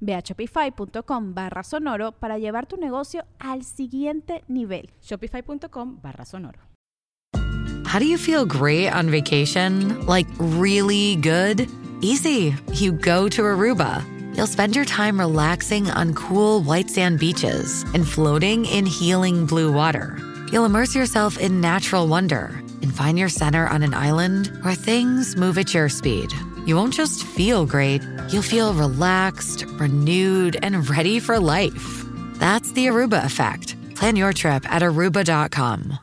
Ve a shopify.com barra sonoro para llevar tu negocio al siguiente nivel. Shopify.com barra sonoro. How do you feel great on vacation? Like really good? Easy. You go to Aruba. You'll spend your time relaxing on cool white sand beaches and floating in healing blue water. You'll immerse yourself in natural wonder and find your center on an island where things move at your speed. You won't just feel great, you'll feel relaxed, renewed, and ready for life. That's the Aruba effect. Plan your trip at aruba.com.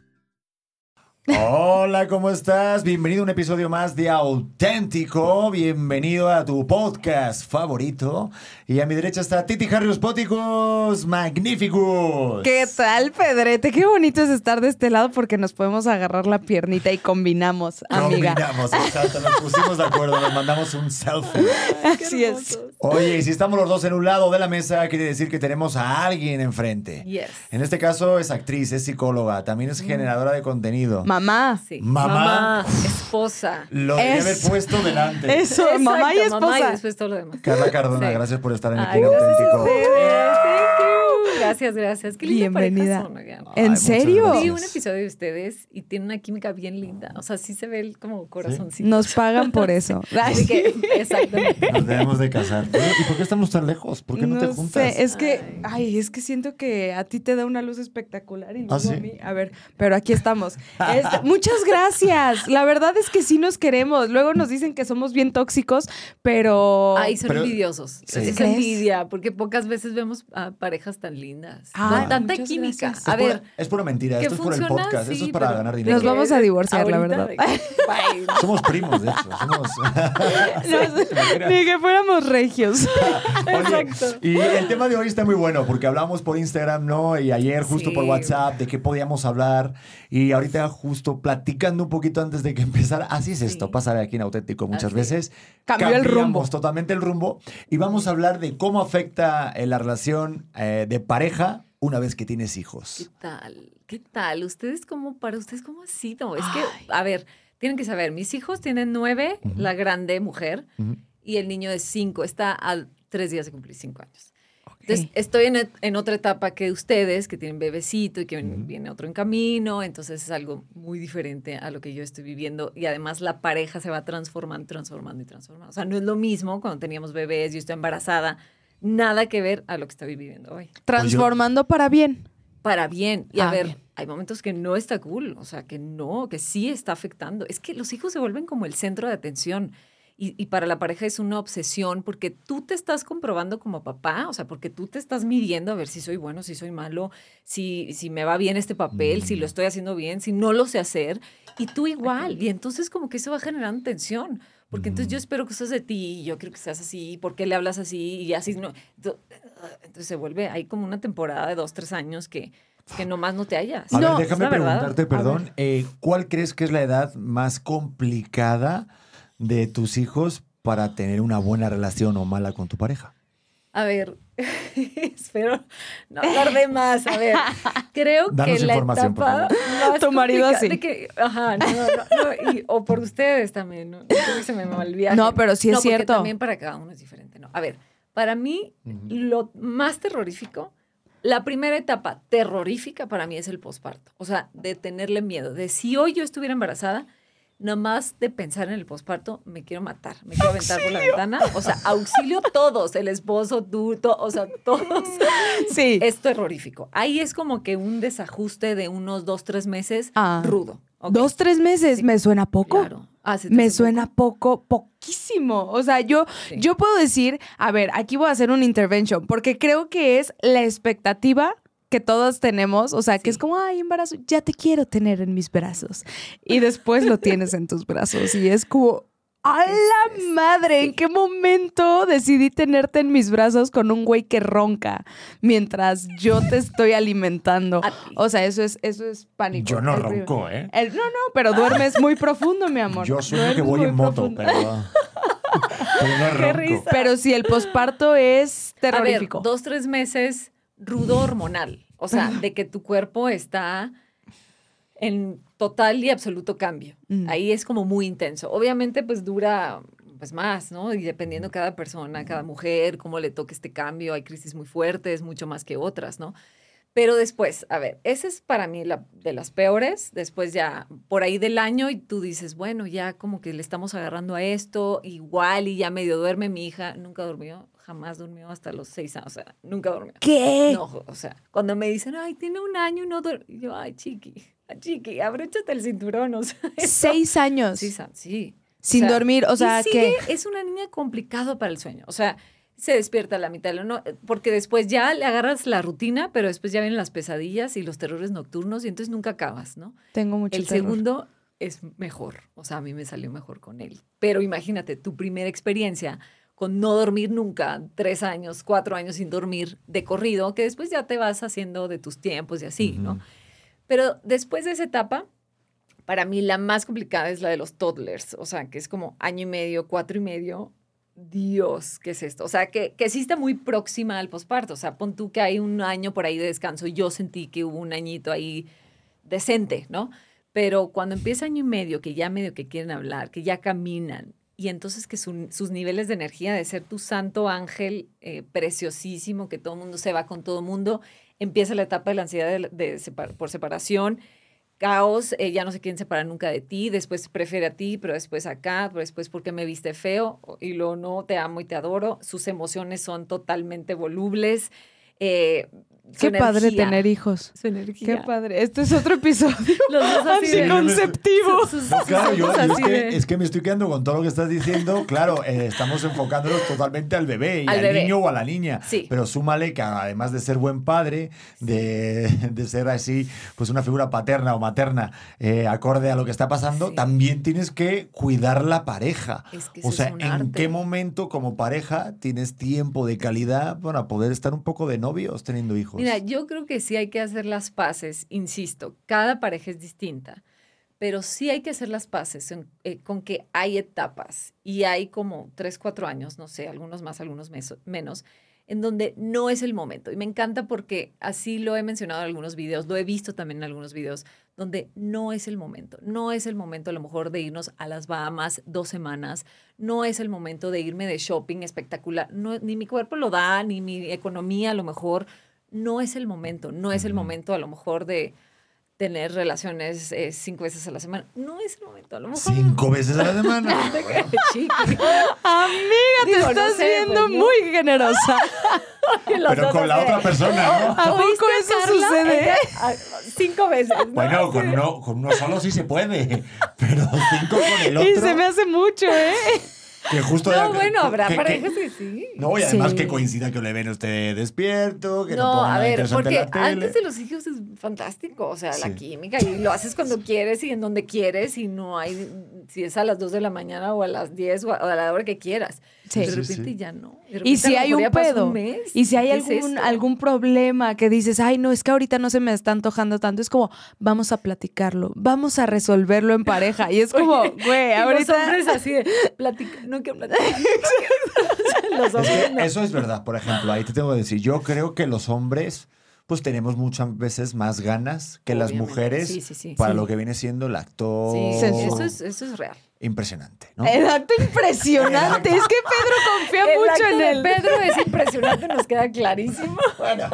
Hola, ¿cómo estás? Bienvenido a un episodio más de Auténtico. Bienvenido a tu podcast favorito. Y a mi derecha está Titi Harrios Póticos Magníficos. ¿Qué tal, Pedrete? Qué bonito es estar de este lado porque nos podemos agarrar la piernita y combinamos, amiga. Combinamos, exacto. Nos pusimos de acuerdo, nos mandamos un selfie. Así es. Oye, y si estamos los dos en un lado de la mesa, quiere decir que tenemos a alguien enfrente. Yes. En este caso es actriz, es psicóloga, también es generadora de contenido. Mamá. Sí. Mamá. esposa. Lo debe Es- haber puesto delante. Eso, Exacto, mamá y esposa. Mamá y después todo lo demás. Carla Cardona, Sí. gracias por estar en el Kino Auténtico. Gracias, gracias. Qué linda Bienvenida. pareja son. ¿En serio? Vi un episodio de ustedes y tienen una química bien linda. O sea, sí se ve el como corazoncito. Nos pagan por eso. Así que, exactamente. Nos debemos de casar. ¿Y por qué estamos tan lejos? ¿Por qué no, te juntas? sé, es que, ay, es que siento que a ti te da una luz espectacular y luego ¿Ah, sí? a mí, a ver, pero aquí estamos. Muchas gracias. La verdad es que sí nos queremos. Luego nos dicen que somos bien tóxicos, pero Ay, son Pero- envidiosos. Sí. Es envidia, porque pocas veces vemos a parejas tan lindas. Ay, Con tanta química. gracias. A es, pura, ver, es pura mentira. que Esto es por el podcast. Esto es para ganar dinero. Nos vamos a divorciar, la verdad. Bye. Somos primos, de hecho. Somos... Ni que fuéramos regios. Oye, y el tema de hoy está muy bueno porque hablamos por Instagram, ¿no? Y ayer justo por Sí. WhatsApp de qué podíamos hablar. Y ahorita justo platicando un poquito antes de que empezara. Así es esto, pasar aquí en Auténtico muchas Así veces. Cambió el rumbo. totalmente el rumbo. Y vamos a hablar de cómo afecta eh, la relación eh, de pareja una vez que tienes ¿Qué hijos. tal? ¿Qué tal? ¿Ustedes cómo, para ustedes cómo así? No, es que, a ver, tienen que saber, mis hijos tienen nueve, la grande mujer, y el niño de cinco, está a tres días de cumplir cinco años. Entonces, estoy en, en otra etapa que ustedes, que tienen bebecito y que viene- otro en camino, entonces es algo muy diferente a lo que yo estoy viviendo y además la pareja se va transformando, transformando y transformando. O sea, no es lo mismo cuando teníamos bebés, yo estoy embarazada, nada que ver a lo que estoy viviendo hoy Transformando para bien. para bien. Y a Ah, ver, bien. hay momentos que no está cool, o sea, que no, que sí está afectando. Es que los hijos se vuelven como el centro de atención. Y, y para la pareja es una obsesión porque tú te estás comprobando como papá, o sea, porque tú te estás midiendo a ver si soy bueno, si soy malo, si, si me va bien este papel, si lo estoy haciendo bien, si no lo sé hacer. Y tú igual. Y entonces como que eso va generando tensión. Porque entonces yo espero cosas de ti, y yo quiero que seas así, ¿por qué le hablas así? Y así no. Ento- Entonces se vuelve, hay como una temporada de dos, tres años que, que nomás no te hallas. A No, ver, déjame verdad. preguntarte, A perdón, eh, ¿cuál crees que es la edad más complicada de tus hijos para tener una buena relación o mala con tu pareja? A ver, espero no hablar de más. A ver, creo Danos que la etapa más Tu marido así. de que- ajá, no, no, no, y- o por ustedes también, ¿no? Que se me mal viaje. No, pero sí es No, cierto. también para cada uno es diferente, ¿no? A ver, para mí, lo más terrorífico, la primera etapa terrorífica para mí es el posparto. O sea, de tenerle miedo. De si hoy yo estuviera embarazada, nomás de pensar en el posparto, me quiero matar, me quiero aventar por la ventana. O sea, auxilio todos, el esposo, tú, to- o sea, todos. Sí. Es terrorífico. Ahí es como que un desajuste de unos dos, tres meses Ah. rudo. Dos, tres meses, Sí. me suena poco. Claro. Ah, ¿se te Me suena poco, poquísimo. O sea, yo, Sí. yo puedo decir, a ver, aquí voy a hacer una intervention, porque creo que es la expectativa que todos tenemos, o sea, que es como, ay, embarazo, ya te quiero tener en mis brazos. Y después lo tienes en tus brazos y es como, ¡a la madre! ¿En qué momento decidí tenerte en mis brazos con un güey que ronca mientras yo te estoy alimentando? O sea, eso es, eso es pánico. Yo no El ronco, ¿eh? el- no, no, pero duermes muy profundo, mi amor. Yo sueño Duermes que voy en moto, profundo. pero, pero no ronco. risa. Pero si el posparto es A ver, terrorífico. dos, tres meses rudo hormonal. O sea, de que tu cuerpo está en total y absoluto cambio. Mm. Ahí es como muy intenso. Obviamente, pues dura pues más, ¿no? Y dependiendo cada persona, cada mujer, cómo le toque este cambio, hay crisis muy fuertes, mucho más que otras, ¿no? Pero después, a ver, esa es para mí la de las peores. Después ya por ahí del año y tú dices, bueno, ya como que le estamos agarrando a esto, igual y ya medio duerme mi hija. Nunca durmió, jamás durmió hasta los seis años, o sea, nunca durmió. ¿Qué? No, o sea, cuando me dicen, ay, tiene un año y no duerme, yo, ay, chiqui, chiqui, abróchate el cinturón, o sea. eso- Seis años Sí, sí. sin o sea, dormir. O sea, que Es una niña complicado para el sueño. O sea, se despierta a la mitad de la noche, porque después ya le agarras la rutina, pero después ya vienen las pesadillas y los terrores nocturnos y entonces nunca acabas, ¿no? tengo mucho el terror. segundo es mejor. O sea, a mí me salió mejor con él. Pero imagínate, tu primera experiencia con no dormir nunca, tres años, cuatro años sin dormir de corrido, que después ya te vas haciendo de tus tiempos y así, ¿no? Pero después de esa etapa, para mí la más complicada es la de los toddlers, o sea, que es como año y medio, cuatro y medio. Dios, ¿qué es esto? O sea, que, que sí está muy próxima al posparto. O sea, pon tú que hay un año por ahí de descanso. Yo sentí que hubo un añito ahí decente, ¿no? Pero cuando empieza año y medio, que ya medio que quieren hablar, que ya caminan, y entonces que su- sus niveles de energía de ser tu santo ángel eh, preciosísimo, que todo mundo se va con todo mundo, empieza la etapa de la ansiedad de, por separación, caos, eh, ya no se quieren separar nunca de ti, después prefiere a ti, pero después acá, pero después porque me viste feo, y luego no, te amo y te adoro, sus emociones son totalmente volubles. eh, Qué padre tener hijos. Su energía. Qué padre. Esto es otro episodio Los dos así de- anticonceptivo. Sus- No, sus claro, yo, es, que, de- es que me estoy quedando con todo lo que estás diciendo. Claro, eh, estamos enfocándonos totalmente al bebé y Al al, bebé. niño o a la niña. Sí. Pero súmale que además de ser buen padre, de, de ser así, pues una figura paterna o materna eh, acorde a lo que está pasando, Sí. también tienes que cuidar la pareja. Es que o sea, es un ¿en arte. qué momento como pareja tienes tiempo de calidad para poder estar un poco de novios teniendo hijos? Mira, yo creo que sí hay que hacer las paces, insisto, cada pareja es distinta, pero sí hay que hacer las paces en- eh, con que hay etapas y hay como tres, cuatro años, no sé, algunos más, algunos meso- menos, en donde no es el momento. Y me encanta porque así lo he mencionado en algunos videos, lo he visto también en algunos videos, donde no es el momento. No es el momento a lo mejor de irnos a las Bahamas dos semanas, no es el momento de irme de shopping espectacular, no, ni mi cuerpo lo da, ni mi economía a lo mejor no es el momento, no es el momento a lo mejor de tener relaciones eh, cinco veces a la semana. No es el momento, a lo mejor. Cinco veces a la semana. Amiga, te no estás sé, viendo pues, ¿no? muy generosa. Pero con la otra persona, ¿no? ¿A poco ¿Oíste a eso Carla? sucede? Ella, ah, cinco veces. ¿no? Bueno, con uno, con uno solo sí se puede, pero cinco con el otro. Y se me hace mucho, ¿eh? Que justo No, bueno, habrá que- que- parejas que sí. No, y además Sí. que coincida que Oleven esté despierto, que no, No, ponga a ver, porque en la tele. antes de los hijos es fantástico, o sea, Sí. la química y lo haces cuando quieres y en donde quieres y no hay, si es a las 2 de la mañana o a las 10 o a, o a la hora que quieras. Sí. De repente sí. ya no. Y si hay un pedo, mes, y si hay ¿qué es algún, algún problema que dices, ay, no, es que ahorita no se me está antojando tanto, es como, vamos a platicarlo, vamos a resolverlo en pareja. Y es como, güey, Y los ahorita... hombres así de, platica, no quiero platicar. los Es hombres que no. eso es verdad, por ejemplo, ahí te tengo que decir, yo creo que los hombres pues tenemos muchas veces más ganas que las mujeres Sí, sí, sí. para Sí. lo que viene siendo el actor. Sí, Sí. eso es, eso es real. Impresionante, ¿no? El acto impresionante. es que Pedro confía El mucho acto en de él. Pedro es impresionante, nos queda clarísimo. Bueno,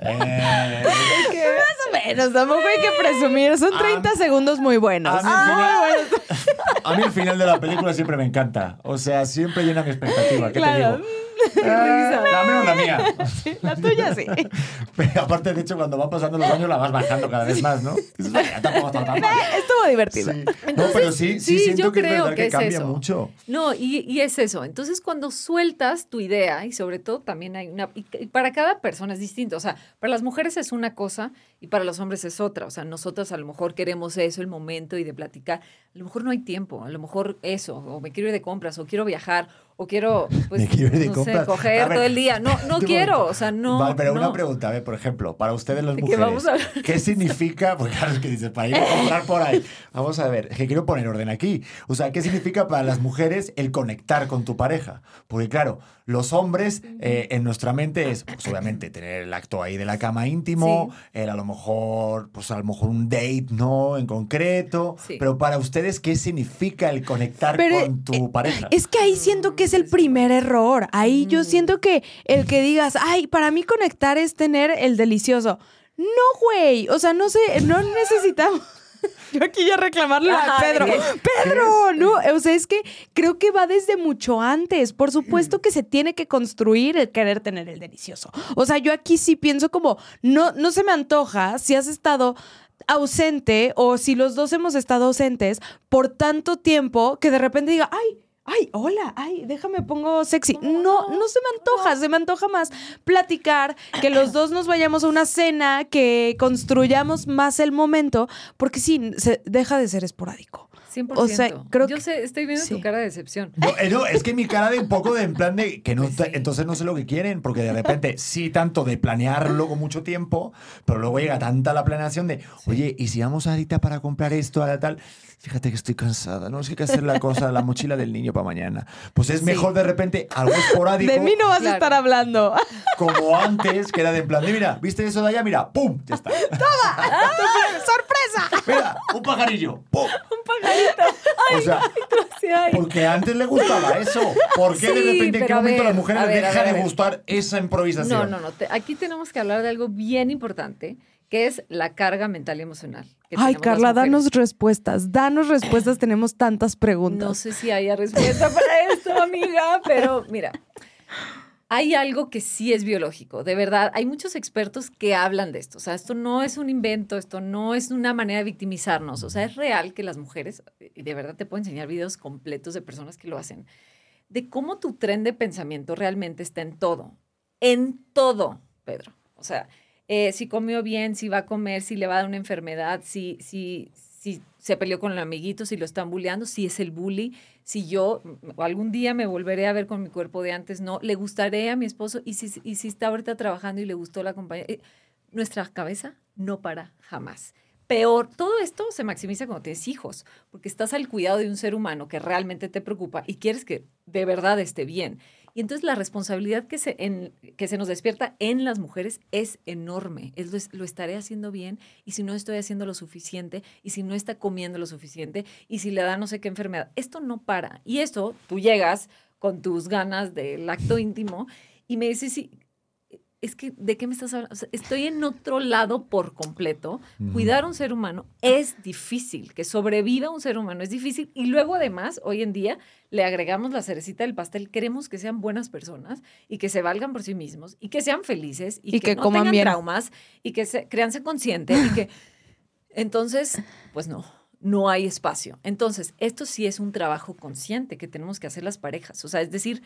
eh, Más o menos, tampoco hay que presumir. Son 30 segundos muy buenos. a mí final-. A el final de la película siempre me encanta. O sea, siempre llena mi expectativa. ¿Qué Claro. te digo? Ah, la mía la tuya sí. Pero aparte, de hecho, cuando van pasando los años la vas bajando cada vez más, ¿no? Dices, "Vaya, ya tampoco está tan mal". Estuvo divertido. Sí. No, pero sí, sí, sí, siento yo que es creo verdad que, que es cambia eso. mucho. No, y, y es eso. Entonces, cuando sueltas tu idea, y sobre todo también hay una. Y, y para cada persona es distinto. O sea, para las mujeres es una cosa y para los hombres es otra. O sea, nosotras a lo mejor queremos eso, el momento y de platicar. A lo mejor no hay tiempo. A lo mejor eso. O me quiero ir de compras, o quiero viajar, o quiero. Pues, no sé, coger A ver, todo el día. No, no quiero. momento. O sea, no. Vale, pero una pregunta, a ver, por ejemplo, para ustedes las ¿De qué mujeres, vamos a hablar? ¿qué significa? Porque claro, es que dices, para ir a comprar por ahí. Vamos a ver, que quiero poner orden aquí. O sea, ¿qué significa para las mujeres el conectar con tu pareja? Porque claro, los hombres eh, en nuestra mente es, pues obviamente, tener el acto ahí de la cama íntimo, el a lo mejor, pues a lo mejor un date, ¿no? En concreto. Sí. Pero para ustedes, ¿qué significa el conectar Pero, con tu eh, pareja? Es que ahí siento que es el primer error. Ahí yo siento que el que digas, ay, para mí conectar es tener el delicioso. No, güey. O sea, no sé, no necesitamos. Yo aquí ya reclamarle a Pedro. Pedro, no. O sea, es que creo que va desde mucho antes. Por supuesto que se tiene que construir el querer tener el delicioso. O sea, yo aquí sí pienso como, no, no se me antoja si has estado ausente o si los dos hemos estado ausentes por tanto tiempo que de repente diga, ay, ay, hola, ay, déjame pongo sexy. No, no se me antoja, se me antoja más platicar, que los dos nos vayamos a una cena, que construyamos más el momento, porque sí, se deja de ser esporádico. 100%. O sea, creo Yo que- sé, estoy viendo sí. tu cara de decepción. No, eh, no, es que mi cara de un poco de en plan de que no, Pues sí. entonces no sé lo que quieren, porque de repente sí tanto de planearlo con mucho tiempo, pero luego llega tanta la planeación de, oye, ¿y si vamos ahorita para comprar esto, a tal? Fíjate que estoy cansada, no es que hay que hacer la cosa, la mochila del niño para mañana. Pues es mejor de repente algo esporádico, De mí no vas a Claro. estar hablando. como antes, que era de en plan de, mira, ¿viste eso de allá? Mira, ¡pum! Ya está. ¡Sorpresa! Mira, un pajarillo, ¡pum! Un pajarito. O sea, Sí, ay. porque antes le gustaba eso. ¿Por qué de Sí, repente en qué a momento a las ver, mujeres a ver, les a deja ver, a de gustar esa improvisación? No, no, no. te- aquí tenemos que hablar de algo bien importante, que es la carga mental y emocional. que Ay, Carla, danos respuestas. Danos respuestas. Tenemos tantas preguntas. No sé si haya respuesta para esto, amiga, pero mira, hay algo que sí es biológico, de verdad. Hay muchos expertos que hablan de esto. O sea, esto no es un invento, esto no es una manera de victimizarnos. O sea, es real que las mujeres, y de verdad te puedo enseñar videos completos de personas que lo hacen, de cómo tu tren de pensamiento realmente está en todo. En todo, Pedro. O sea, eh, si comió bien, si va a comer, si le va a dar una enfermedad, si, si, si se peleó con el amiguito, si lo están bulleando, si es el bully, si yo mm, algún día me volveré a ver con mi cuerpo de antes, no, le gustaré a mi esposo y si, y si está ahorita trabajando y le gustó la compañía. eh, nuestra cabeza no para jamás. Peor, todo esto se maximiza cuando tienes hijos, porque estás al cuidado de un ser humano que realmente te preocupa y quieres que de verdad esté bien. Y entonces la responsabilidad que se, en- que se nos despierta en las mujeres es enorme. Es lo, estaré haciendo bien y si no estoy haciendo lo suficiente y si no está comiendo lo suficiente y si le da no sé qué enfermedad. Esto no para. Y esto, tú llegas con tus ganas del acto íntimo y me dices, sí, es que, ¿de qué me estás hablando? O sea, estoy en otro lado por completo. Cuidar a un ser humano es difícil, que sobreviva un ser humano es difícil. Y luego, además, hoy en día le agregamos la cerecita del pastel. Queremos que sean buenas personas y que se valgan por sí mismos y que sean felices y, Y que no coman tengan bien. traumas y que se, créanse conscientes y que... Entonces, pues no, no hay espacio. Entonces, esto sí es un trabajo consciente que tenemos que hacer las parejas. O sea, es decir,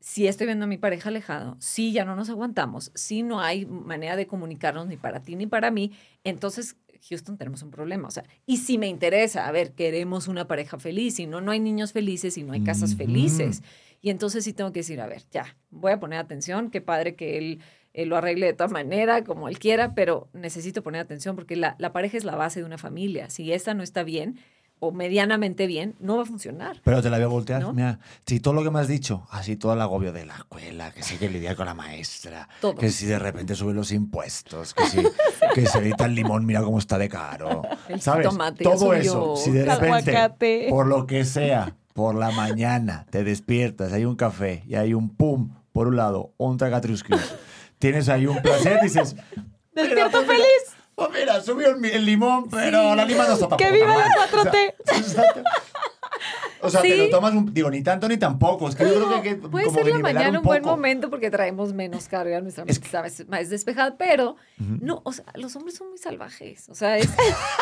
si estoy viendo a mi pareja alejado, si ya no nos aguantamos, si no hay manera de comunicarnos ni para ti ni para mí, entonces, Houston, tenemos un problema. O sea, y si me interesa, a ver, queremos una pareja feliz, si no, no hay niños felices y no hay casas felices. Y entonces sí tengo que decir, a ver, ya, voy a poner atención, qué padre que él, él lo arregle de toda manera, como él quiera, pero necesito poner atención porque la, la pareja es la base de una familia. Si esta no está bien o medianamente bien, no va a funcionar. Pero te la voy a voltear. ¿No? Mira, si todo lo que me has dicho, así todo el agobio de la escuela, que sí que lidiar con la maestra, Todo. que si de repente suben los impuestos, que si, que si ahorita el limón, mira cómo está de caro. El ¿Sabes? jitomate ya todo eso, si de El repente, aguacate. por lo que sea, por la mañana te despiertas, hay un café y hay un pum, por un lado, un tragatrusquis, tienes ahí un placer, dices... ¡Despierto "Mira, pues feliz! Pues mira, subió el, limón, pero la lima no está ¡Que viva la mal". 4T! O sea, o sea, Sí. te lo tomas, un- digo, ni tanto ni tampoco. Es que yo creo que hay que Puede como ser la mañana un, un buen momento porque traemos menos carga, nuestra Es mente está a veces más despejada, pero no, o sea, los hombres son muy salvajes. O sea, es,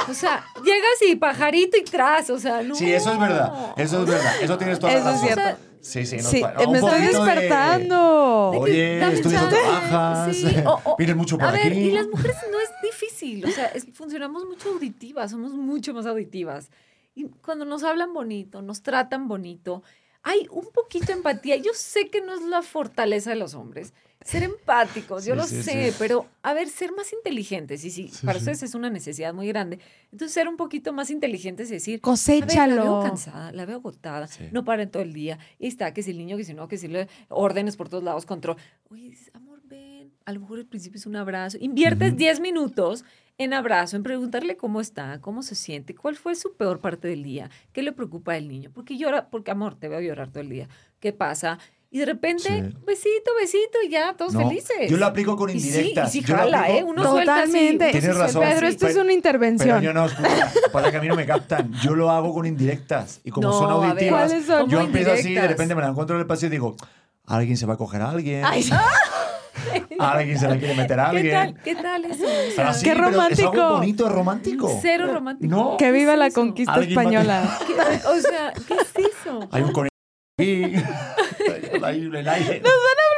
o sea, llegas y pajarito y tras, o sea, no. Sí, eso es verdad. Eso es verdad. Eso tienes toda la Eso es razón. cierto. Sí, sí. nos Sí, un me estoy despertando. De que Oye, chance, trabajas. sí, o- o- Vienes mucho por a ver, aquí. y las mujeres no es difícil, o sea, es- funcionamos mucho auditivas, somos mucho más auditivas. Y cuando nos hablan bonito, nos tratan bonito, hay un poquito de empatía. Yo sé que no es la fortaleza de los hombres, ser empáticos, yo Sí, lo sí, sé, sí. pero a ver, ser más inteligentes, y sí, Sí, para sí. ustedes es una necesidad muy grande. Entonces, ser un poquito más inteligentes y decir, a ver, la Coséchalo. veo cansada, la veo agotada, Sí. no para en todo el día. Y está, que si el niño, que si no, que si le órdenes por todos lados, control. Oye, dices, amor, ven. A lo mejor al principio es un abrazo. Inviertes Ujú. 10 minutos en abrazo, en preguntarle cómo está, cómo se siente, cuál fue su peor parte del día, qué le preocupa al niño. Porque llora, porque amor, te veo llorar todo el día. ¿Qué pasa? Y de repente, Sí. besito, besito, y ya, todos No, felices. Yo lo aplico con Y sí, indirectas. y sí Yo lo jala, aplico- ¿eh? Uno no, suelta así, Totalmente. Tienes sí razón. Pedro, esto es Pero- una Pero intervención. yo no, escucha, pasa que a mí no me captan. Yo lo hago con indirectas. Y como No, son ver, auditivas, ¿cuáles son? yo ¿Cómo empiezo así y de indirectas? repente me la encuentro en el pasillo y digo, alguien se va a coger a alguien. Ay, sí. Alguien se la quiere meter a ¿Qué alguien. tal? ¿Qué tal eso? O Pero sea, así, Qué pero Es romántico. algo bonito, es romántico. Cero romántico. No. Que viva ¿Qué la es eso? conquista a- española. ¿Qué- O sea, ¿qué es eso? Hay un conejo aquí. Hay un el aire.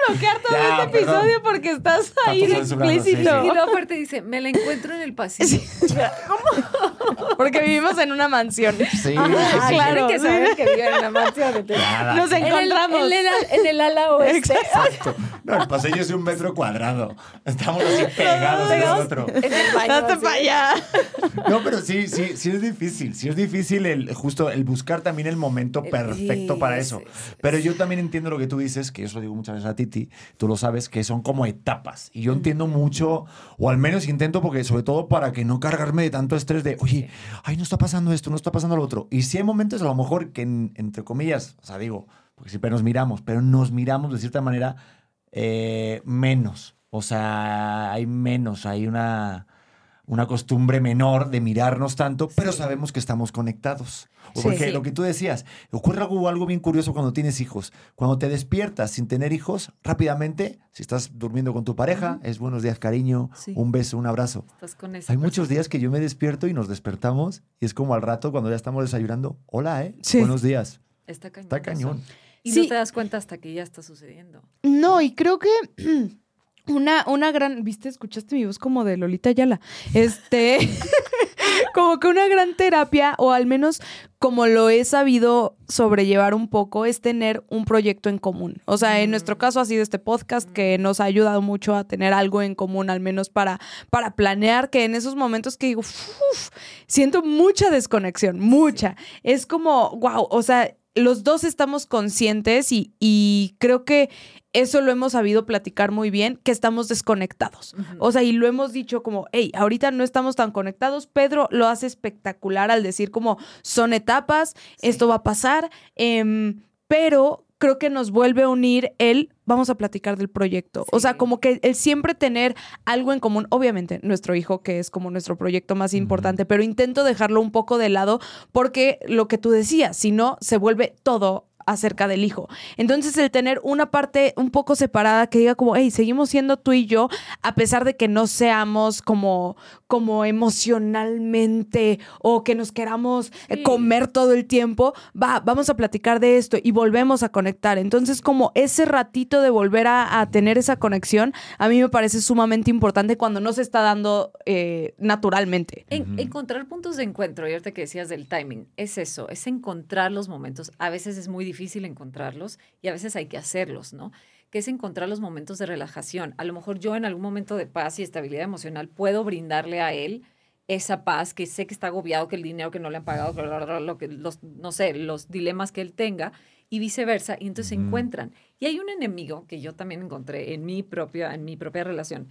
bloquear todo Ya, este perdón. episodio porque estás ahí censurado, sí, explícito. Y luego aparte dice, me la encuentro en el pasillo. Porque vivimos en una mansión. Sí, sí, Ah, sí. claro. Tienen que saber que viven en la mansión. entonces. Nada. Nos En el, encontramos. en, el, en el ala oeste. Exacto. No, el pasillo es un metro cuadrado. Estamos así pegados uno al Pegados otro. En el baño. Date así. para allá. No, pero sí, sí, sí es difícil. Sí es difícil el justo el buscar también el momento Eh, perfecto para eso. sí, sí, Pero yo también entiendo lo que tú dices, que eso lo digo muchas veces a Titi, tú lo sabes, que son como etapas. Y yo entiendo mucho, o al menos intento, porque sobre todo para que no cargarme de tanto estrés de, oye, ay, no está pasando esto, no está pasando lo otro. Y sí hay momentos a lo mejor que, en- entre comillas, o sea, digo, porque siempre nos miramos, pero nos miramos de cierta manera eh, menos. O sea, hay menos, hay una, una costumbre menor de mirarnos tanto, pero sabemos que estamos conectados. O Sí. Porque Sí. lo que tú decías, ocurre algo, algo bien curioso cuando tienes hijos. Cuando te despiertas sin tener hijos, rápidamente, si estás durmiendo con tu pareja, es buenos días, cariño, Sí. un beso, un abrazo. Estás con Hay muchos días que yo me despierto y nos despertamos y es como al rato cuando ya estamos desayunando, hola, ¿eh? Sí. Buenos días. Está cañón. Está cañón. Y Sí. no te das cuenta hasta que ya está sucediendo. No, y creo que una, una gran. ¿Viste? Escuchaste mi voz como de Lolita Ayala. Este. como que una gran terapia, o al menos como lo he sabido sobrellevar un poco, es tener un proyecto en común. O sea, en nuestro caso ha sido este podcast que nos ha ayudado mucho a tener algo en común, al menos para, para planear, que en esos momentos que digo, "Uf", siento mucha desconexión, mucha. Es como, wow, o sea, los dos estamos conscientes y, y creo que eso lo hemos sabido platicar muy bien, que estamos desconectados. O sea, y lo hemos dicho como, hey, ahorita no estamos tan conectados. Pedro lo hace espectacular al decir como, son etapas, esto va a pasar, em, pero creo que nos vuelve a unir el, vamos a platicar del proyecto. O sea, como que el siempre tener algo en común, obviamente nuestro hijo, que es como nuestro proyecto más importante, pero intento dejarlo un poco de lado porque lo que tú decías, si no, se vuelve todo acerca del hijo. Entonces, el tener una parte un poco separada que diga como, hey, seguimos siendo tú y yo, a pesar de que no seamos como, como emocionalmente o que nos queramos eh, Sí. comer todo el tiempo, va, vamos a platicar de esto y volvemos a conectar. Entonces, como ese ratito de volver a, a tener esa conexión, a mí me parece sumamente importante cuando no se está dando eh, naturalmente. En- Encontrar puntos de encuentro, y ahorita que decías del timing, es eso, es encontrar los momentos. A veces es muy difícil encontrarlos y a veces hay que hacerlos, ¿no? Que es encontrar los momentos de relajación. A lo mejor yo en algún momento de paz y estabilidad emocional puedo brindarle a él esa paz, que sé que está agobiado, que el dinero que no le han pagado, que bla, bla, bla, lo que los, no sé, los dilemas que él tenga y viceversa, y entonces se encuentran. Y hay un enemigo que yo también encontré en mi propia, en mi propia relación,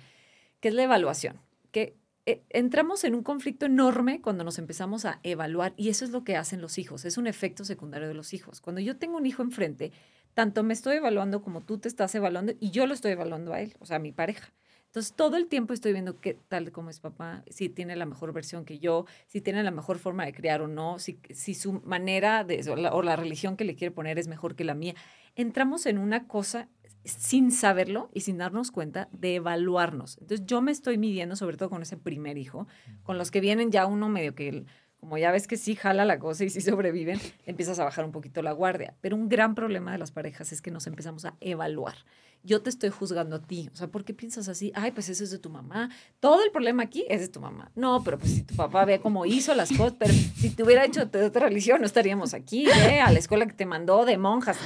que es la evaluación, que eh, entramos en un conflicto enorme cuando nos empezamos a evaluar y eso es lo que hacen los hijos, es un efecto secundario de los hijos. Cuando yo tengo un hijo enfrente, tanto me estoy evaluando como tú te estás evaluando y yo lo estoy evaluando a él, o sea, a mi pareja. Entonces, todo el tiempo estoy viendo qué tal como es papá, si tiene la mejor versión que yo, si tiene la mejor forma de criar o no, si, su manera o la, o la religión que le quiere poner es mejor que la mía. Entramos en una cosa sin saberlo y sin darnos cuenta de evaluarnos. Entonces, yo me estoy midiendo, sobre todo con ese primer hijo, con los que vienen ya uno medio que como ya ves que sí jala la cosa y sí sobreviven, empiezas a bajar un poquito la guardia. Pero un gran problema de las parejas es que nos empezamos a evaluar. Yo te estoy juzgando a ti. O sea, ¿por qué piensas así? Ay, pues eso es de tu mamá. Todo el problema aquí es de tu mamá. No, pero pues si tu papá ve cómo hizo las cosas, pero si te hubiera hecho de otra religión, no estaríamos aquí, ¿eh? A la escuela que te mandó de monjas.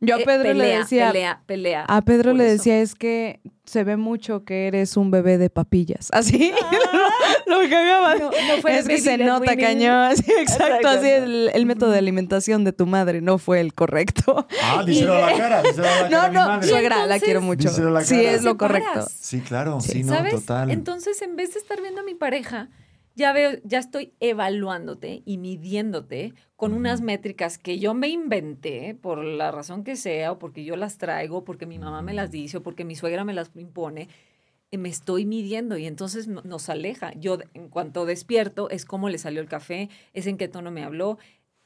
Yo a Eh, Pedro le decía, Pelea, pelea. a Pedro le eso. decía, es que se ve mucho que eres un bebé de papillas. Así, lo, lo cagaba. No, no fue es que se nota cañón. Sí, exacto, Exacto, así no. el, el método de alimentación de tu madre no fue el correcto. Ah, díselo a la cara, díselo a la cara No, a mi no, madre. suegra, la quiero mucho. Díselo a la Sí, cara. es lo correcto. Sí, claro, sí, no, ¿Sabes? total. Entonces, en vez de estar viendo a mi pareja, ya veo, ya estoy evaluándote y midiéndote con unas métricas que yo me inventé por la razón que sea, o porque yo las traigo, porque mi mamá me las dice, o porque mi suegra me las impone. eh, Me estoy midiendo y entonces no- nos aleja. Yo, en cuanto despierto, es cómo le salió el café, es en qué tono me habló.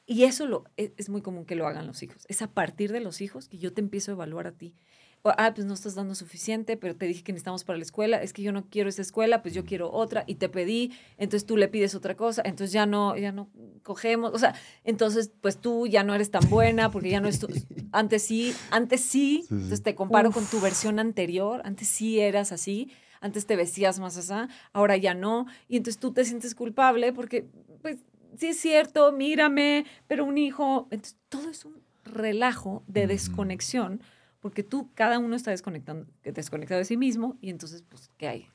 Y eso lo, es, es muy común que lo hagan los hijos. Es a partir de los hijos que yo te empiezo a evaluar a ti. O, ah, pues no estás dando suficiente, pero te dije que necesitamos para la escuela, es que yo no quiero esa escuela, pues yo quiero otra y te pedí, entonces tú le pides otra cosa, entonces ya no, ya no cogemos, o sea, entonces pues tú ya no eres tan buena porque ya no es tu, antes sí, antes sí, sí. entonces te comparo con tu versión anterior, antes sí eras así, antes te vestías más así, ahora ya no, y entonces tú te sientes culpable porque pues sí es cierto, mírame, pero un hijo, entonces todo es un relajo de desconexión porque tú, cada uno está desconectando, desconectado de sí mismo y entonces, pues, ¿qué hay?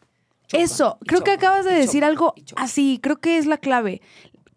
Eso, creo que acabas de decir algo así, creo que es la clave.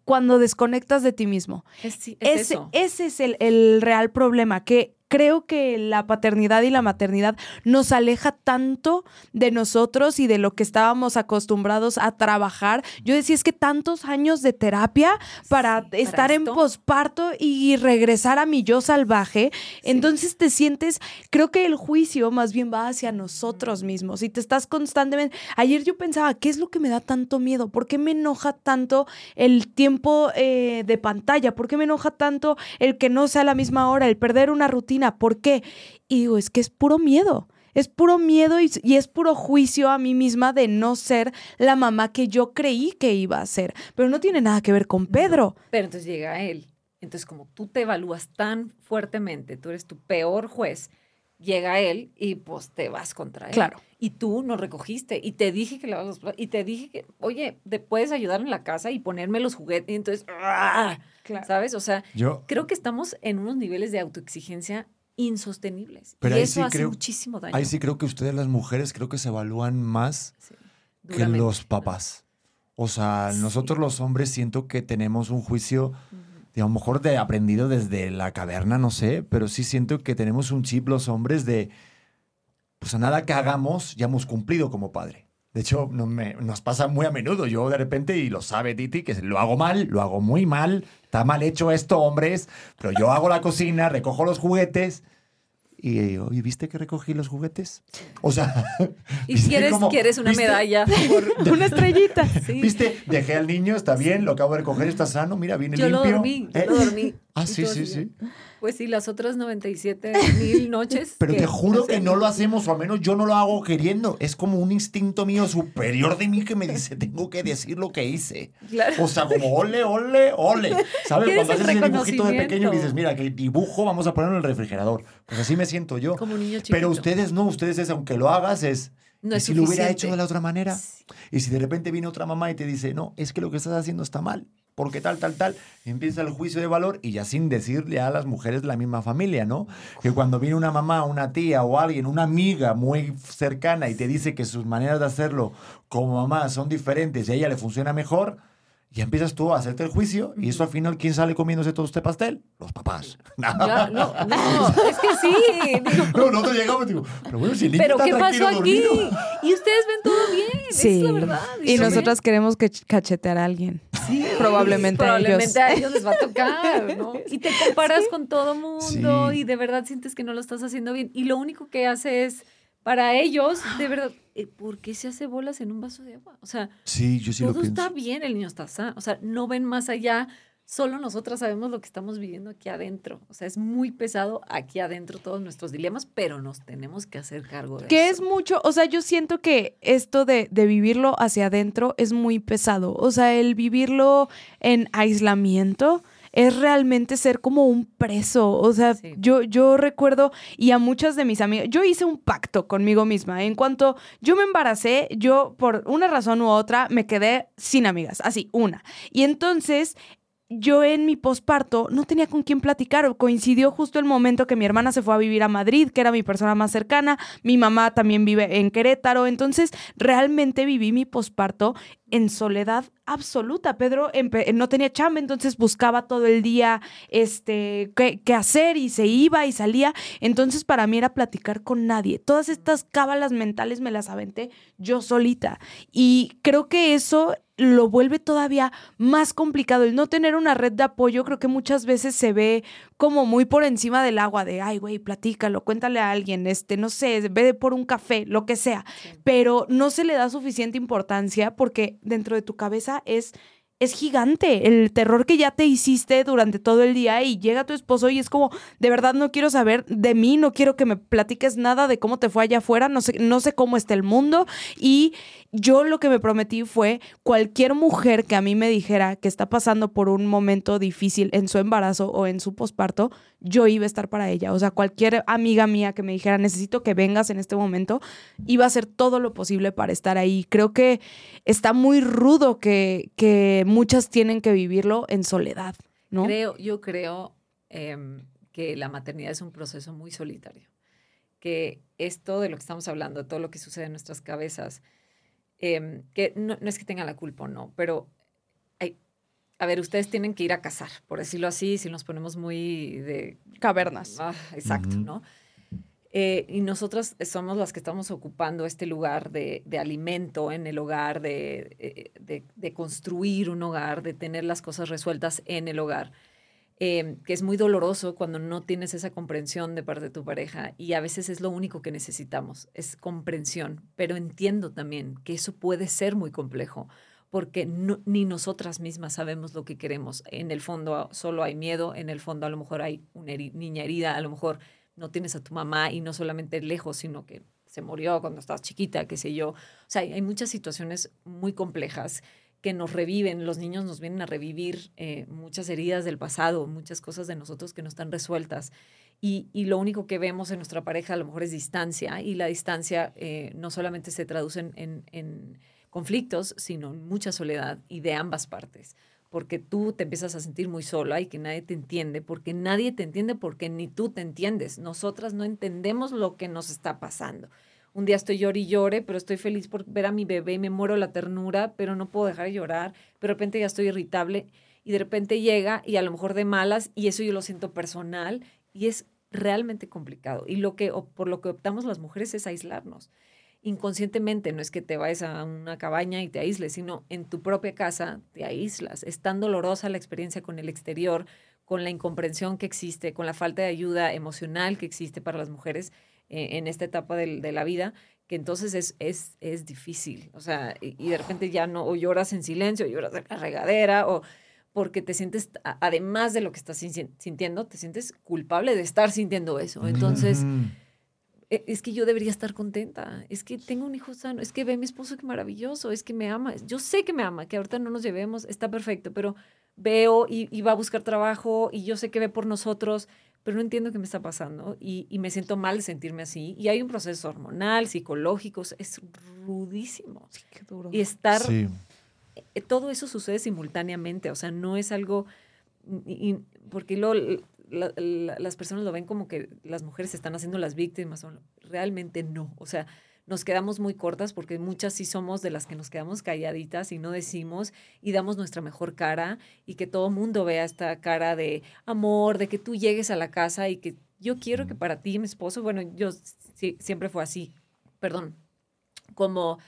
Cuando desconectas de ti mismo. Es, sí, es ese, eso. ese es el, el real problema, que creo que la paternidad y la maternidad nos aleja tanto de nosotros y de lo que estábamos acostumbrados a trabajar. Yo decía, es que tantos años de terapia para Sí, para estar en posparto y regresar a mi yo salvaje. Entonces te sientes, creo que el juicio más bien va hacia nosotros mismos y te estás constantemente... Ayer yo pensaba, ¿qué es lo que me da tanto miedo? ¿Por qué me enoja tanto el tiempo eh, de pantalla? ¿Por qué me enoja tanto el que no sea a la misma hora, el perder una rutina? ¿Por qué? Y digo, es que es puro miedo. Es puro miedo y, y es puro juicio a mí misma de no ser la mamá que yo creí que iba a ser. Pero no tiene nada que ver con Pedro. Pero entonces llega él. Entonces, como tú te evalúas tan fuertemente, tú eres tu peor juez, llega él y pues te vas contra él. Claro. Y tú no recogiste. Y te dije que lavas los platos. Y te dije que, oye, te puedes ayudar en la casa y ponerme los juguetes. Y entonces, ¡ah! ¿sabes? O sea, Yo, creo que estamos en unos niveles de autoexigencia insostenibles. Pero y ahí eso sí hace creo- muchísimo daño. ahí sí creo que ustedes las mujeres creo que se evalúan más Sí, que los papás. O sea, nosotros los hombres siento que tenemos un juicio, de, a lo mejor de aprendido desde la caverna, no sé, pero sí siento que tenemos un chip los hombres de, pues a nada que hagamos ya hemos cumplido como padre. De hecho, no nos pasa muy a menudo. Yo de repente, y lo sabe Titi, que lo hago mal, lo hago muy mal, está mal hecho esto, hombres, pero yo hago la cocina, recojo los juguetes. Y digo, ¿y viste que recogí los juguetes? O sea, Y ¿viste quieres, cómo- quieres una viste? medalla. por- Una estrellita. Sí. ¿Viste? Dejé al niño, está bien, lo acabo de recoger, está sano, mira, viene Yo lo limpio. dormí, yo ¿Eh? lo dormí. Ah, sí, sí, sí. Pues sí, las otras 97 mil noches. Pero que te juro que no lo hacemos, o al menos yo no lo hago queriendo. Es como un instinto mío superior de mí que me dice, tengo que decir lo que hice. Claro. O sea, como ole, ole, ole. ¿Sabes? ¿Quieres Cuando haces el dibujito de pequeño y dices, mira, que dibujo vamos a ponerlo en el refrigerador. Pues así me siento yo. Como un niño chiquito. Pero ustedes no, ustedes es, aunque lo hagas, es... No ¿y es si lo hubiera suficiente. hecho de la otra manera? Sí. Y si de repente viene otra mamá y te dice, no, es que lo que estás haciendo está mal, porque tal, tal, tal, empieza el juicio de valor y ya sin decirle a las mujeres de la misma familia, ¿no? Que cuando viene una mamá, una tía o alguien, una amiga muy cercana y te dice que sus maneras de hacerlo como mamá son diferentes y a ella le funciona mejor, ya empiezas tú a hacerte el juicio y eso al final, ¿quién sale comiéndose todo este pastel? Los papás. Ya, no, no, es que sí. digo, No, nosotros llegamos y digo, pero bueno, si el niño pero está ¿qué pasó aquí? dormido. Y ustedes ven todo bien. Sí. Es la verdad. Y yo nosotras queremos que ch- cachetear a alguien. Sí, Probablemente a probablemente ellos. a ellos les va a tocar, ¿no? Y te comparas con todo mundo Sí. y de verdad sientes que no lo estás haciendo bien. Y lo único que hace es para ellos, de verdad, eh, ¿por qué se hace bolas en un vaso de agua? O sea, Sí, yo sí lo todo pienso. está bien, el niño está sano. O sea, no ven más allá. Solo nosotras sabemos lo que estamos viviendo aquí adentro. O sea, es muy pesado aquí adentro todos nuestros dilemas, pero nos tenemos que hacer cargo de Que eso. es mucho, o sea, yo siento que esto de, de vivirlo hacia adentro es muy pesado. O sea, el vivirlo en aislamiento es realmente ser como un preso. O sea, Sí. yo, yo recuerdo, y a muchas de mis amigas, yo hice un pacto conmigo misma. En cuanto yo me embaracé, yo por una razón u otra me quedé sin amigas, así, una. Y entonces yo en mi posparto no tenía con quién platicar. Coincidió justo el momento que mi hermana se fue a vivir a Madrid, que era mi persona más cercana. Mi mamá también vive en Querétaro. Entonces, realmente viví mi posparto en soledad absoluta. Pedro empe- no tenía chamba, entonces buscaba todo el día este, qué, qué hacer y se iba y salía. Entonces, para mí era platicar con nadie. Todas estas cábalas mentales me las aventé yo solita. Y creo que eso lo vuelve todavía más complicado. El no tener una red de apoyo, creo que muchas veces se ve como muy por encima del agua, de ay, güey, platícalo, cuéntale a alguien, este, no sé, ve por un café, lo que sea. Pero no se le da suficiente importancia porque dentro de tu cabeza es. Es gigante el terror que ya te hiciste durante todo el día y llega tu esposo y es como, de verdad no quiero saber de mí, no quiero que me platiques nada de cómo te fue allá afuera, no sé, no sé cómo está el mundo y yo lo que me prometí fue cualquier mujer que a mí me dijera que está pasando por un momento difícil en su embarazo o en su posparto, yo iba a estar para ella. O sea, cualquier amiga mía que me dijera, necesito que vengas en este momento, iba a hacer todo lo posible para estar ahí. Creo que está muy rudo que, que muchas tienen que vivirlo en soledad, ¿no? Creo, yo creo em, que la maternidad es un proceso muy solitario. Que esto de lo que estamos hablando, todo lo que sucede en nuestras cabezas, em, que no, no es que tengan la culpa o no, pero hay, a ver, ustedes tienen que ir a cazar, por decirlo así, si nos ponemos muy de Cavernas. Ah, exacto. ¿no? Eh, y nosotras somos las que estamos ocupando este lugar de, de alimento en el hogar, de, eh, de- de construir un hogar, de tener las cosas resueltas en el hogar, eh, que es muy doloroso cuando no tienes esa comprensión de parte de tu pareja y a veces es lo único que necesitamos, es comprensión, pero entiendo también que eso puede ser muy complejo porque no- ni nosotras mismas sabemos lo que queremos. En el fondo solo hay miedo, en el fondo a lo mejor hay una niña herida, a lo mejor no tienes a tu mamá y no solamente lejos, sino que se murió cuando estabas chiquita, qué sé yo. O sea, hay muchas situaciones muy complejas que nos reviven, los niños nos vienen a revivir eh, muchas heridas del pasado, muchas cosas de nosotros que no están resueltas. Y, y lo único que vemos en nuestra pareja a lo mejor es distancia, y la distancia eh, no solamente se traduce en, en- en conflictos, sino en mucha soledad y de ambas partes porque tú te empiezas a sentir muy sola y que nadie te entiende, porque nadie te entiende porque ni tú te entiendes. Nosotras no entendemos lo que nos está pasando. Un día estoy llore y llore, pero estoy feliz por ver a mi bebé y me muero la ternura, pero no puedo dejar de llorar. Pero de repente ya estoy irritable y de repente llega y a lo mejor de malas y eso yo lo siento personal y es realmente complicado. Y lo que por lo que optamos las mujeres es aislarnos inconscientemente, no es que te vayas a una cabaña y te aísles, sino en tu propia casa te aíslas. Es tan dolorosa la experiencia con el exterior, con la incomprensión que existe, con la falta de ayuda emocional que existe para las mujeres eh, en esta etapa del- de, la vida, que entonces es, es, es difícil. O sea, y, y de repente ya no, o lloras en silencio, o lloras en la regadera, o porque te sientes, además de lo que estás sin- sintiendo, te sientes culpable de estar sintiendo eso. Entonces, e- es que yo debería estar contenta, es que tengo un hijo sano, es que ve a mi esposo qué maravilloso, es que me ama, yo sé que me ama, que ahorita no nos llevemos, está perfecto, pero veo y, y va a buscar trabajo y yo sé que ve por nosotros, pero no entiendo qué me está pasando y, y me siento mal de sentirme así. Y hay un proceso hormonal, psicológico, es rudísimo. Sí, qué duro. Y estar Sí. eh, todo eso sucede simultáneamente, o sea, no es algo, y- porque lo, la- la- las personas lo ven como que las mujeres se están haciendo las víctimas, o realmente no, o sea, nos quedamos muy cortas porque muchas sí somos de las que nos quedamos calladitas y no decimos y damos nuestra mejor cara y que todo mundo vea esta cara de amor, de que tú llegues a la casa y que yo quiero que para ti, mi esposo, bueno, yo sí- siempre fue así, perdón, como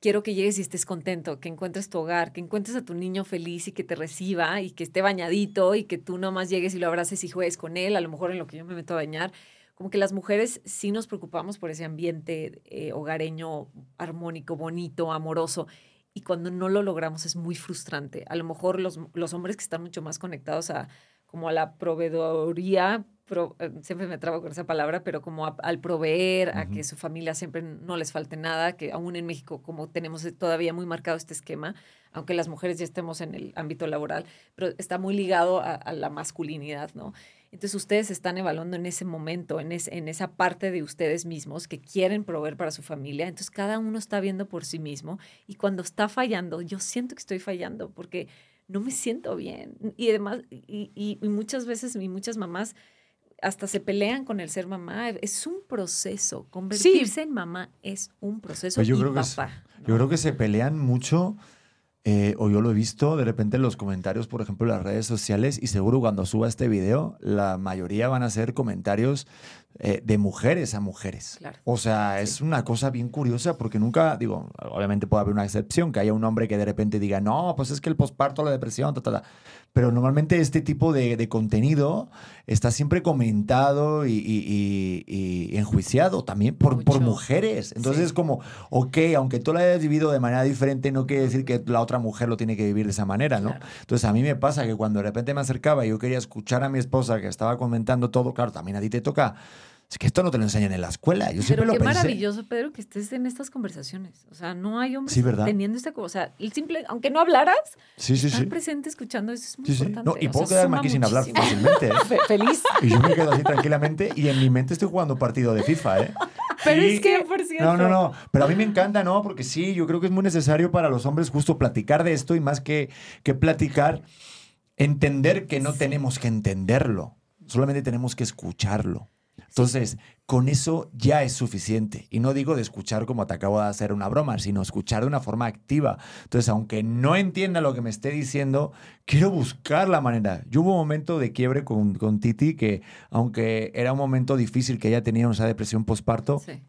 quiero que llegues y estés contento, que encuentres tu hogar, que encuentres a tu niño feliz y que te reciba y que esté bañadito y que tú nomás llegues y lo abraces y juegues con él, a lo mejor en lo que yo me meto a bañar, como que las mujeres sí nos preocupamos por ese ambiente eh, hogareño, armónico, bonito, amoroso. Y cuando no lo logramos es muy frustrante. A lo mejor los, los hombres que están mucho más conectados a como a la proveedoría, pro- eh, siempre me trabo con esa palabra, pero como a- al proveer, a que su familia siempre no les falte nada, que aún en México como tenemos todavía muy marcado este esquema, aunque las mujeres ya estemos en el ámbito laboral, pero está muy ligado a, a la masculinidad, ¿no? Entonces ustedes están evaluando en ese momento, en, es- en esa parte de ustedes mismos que quieren proveer para su familia. Entonces cada uno está viendo por sí mismo y cuando está fallando, yo siento que estoy fallando porque no me siento bien. Y además, y, y- y muchas veces, y muchas mamás hasta se pelean con el ser mamá. Es un proceso. Convertirse en mamá es un proceso. Pues yo y creo que es- papá. Yo creo que se pelean mucho, eh, o yo lo he visto de repente en los comentarios, por ejemplo, en las redes sociales, y seguro cuando suba este video, la mayoría van a ser comentarios eh, de mujeres a mujeres. Claro. O sea, es una cosa bien curiosa porque nunca, digo, obviamente puede haber una excepción, que haya un hombre que de repente diga, no, pues es que el posparto, la depresión, ta, ta, ta". Pero normalmente este tipo de, de contenido está siempre comentado y, y- y- y enjuiciado también por, por mujeres. Entonces Sí. es como, ok, aunque tú lo hayas vivido de manera diferente, no quiere decir que la otra mujer lo tiene que vivir de esa manera, ¿no? Claro. Entonces a mí me pasa que cuando de repente me acercaba y yo quería escuchar a mi esposa que estaba comentando todo, claro, también a ti te toca. Es que esto no te lo enseñan en la escuela. Yo siempre Pero qué lo pensé. maravilloso, Pedro, que estés en estas conversaciones. O sea, no hay hombres Sí, teniendo esta cosa. O sea, el simple, aunque no hablaras, Sí, sí, estar presente escuchando eso es muy importante. No, y O puedo sea, quedarme aquí sin hablar fácilmente. ¿eh? Fe- Feliz. Y yo me quedo así tranquilamente y en mi mente estoy jugando partido de FIFA, ¿eh? Pero Sí. es que, No, no, no. Pero a mí me encanta, ¿no? Porque sí, yo creo que es muy necesario para los hombres justo platicar de esto y más que, que platicar, entender que no tenemos que entenderlo, solamente tenemos que escucharlo. Entonces, con eso ya es suficiente. Y no digo de escuchar como te acabo de hacer una broma, sino escuchar de una forma activa. Entonces, aunque no entienda lo que me esté diciendo, quiero buscar la manera. Yo hubo un momento de quiebre con, con Titi que, aunque era un momento difícil que ella tenía esa depresión postparto, Sí.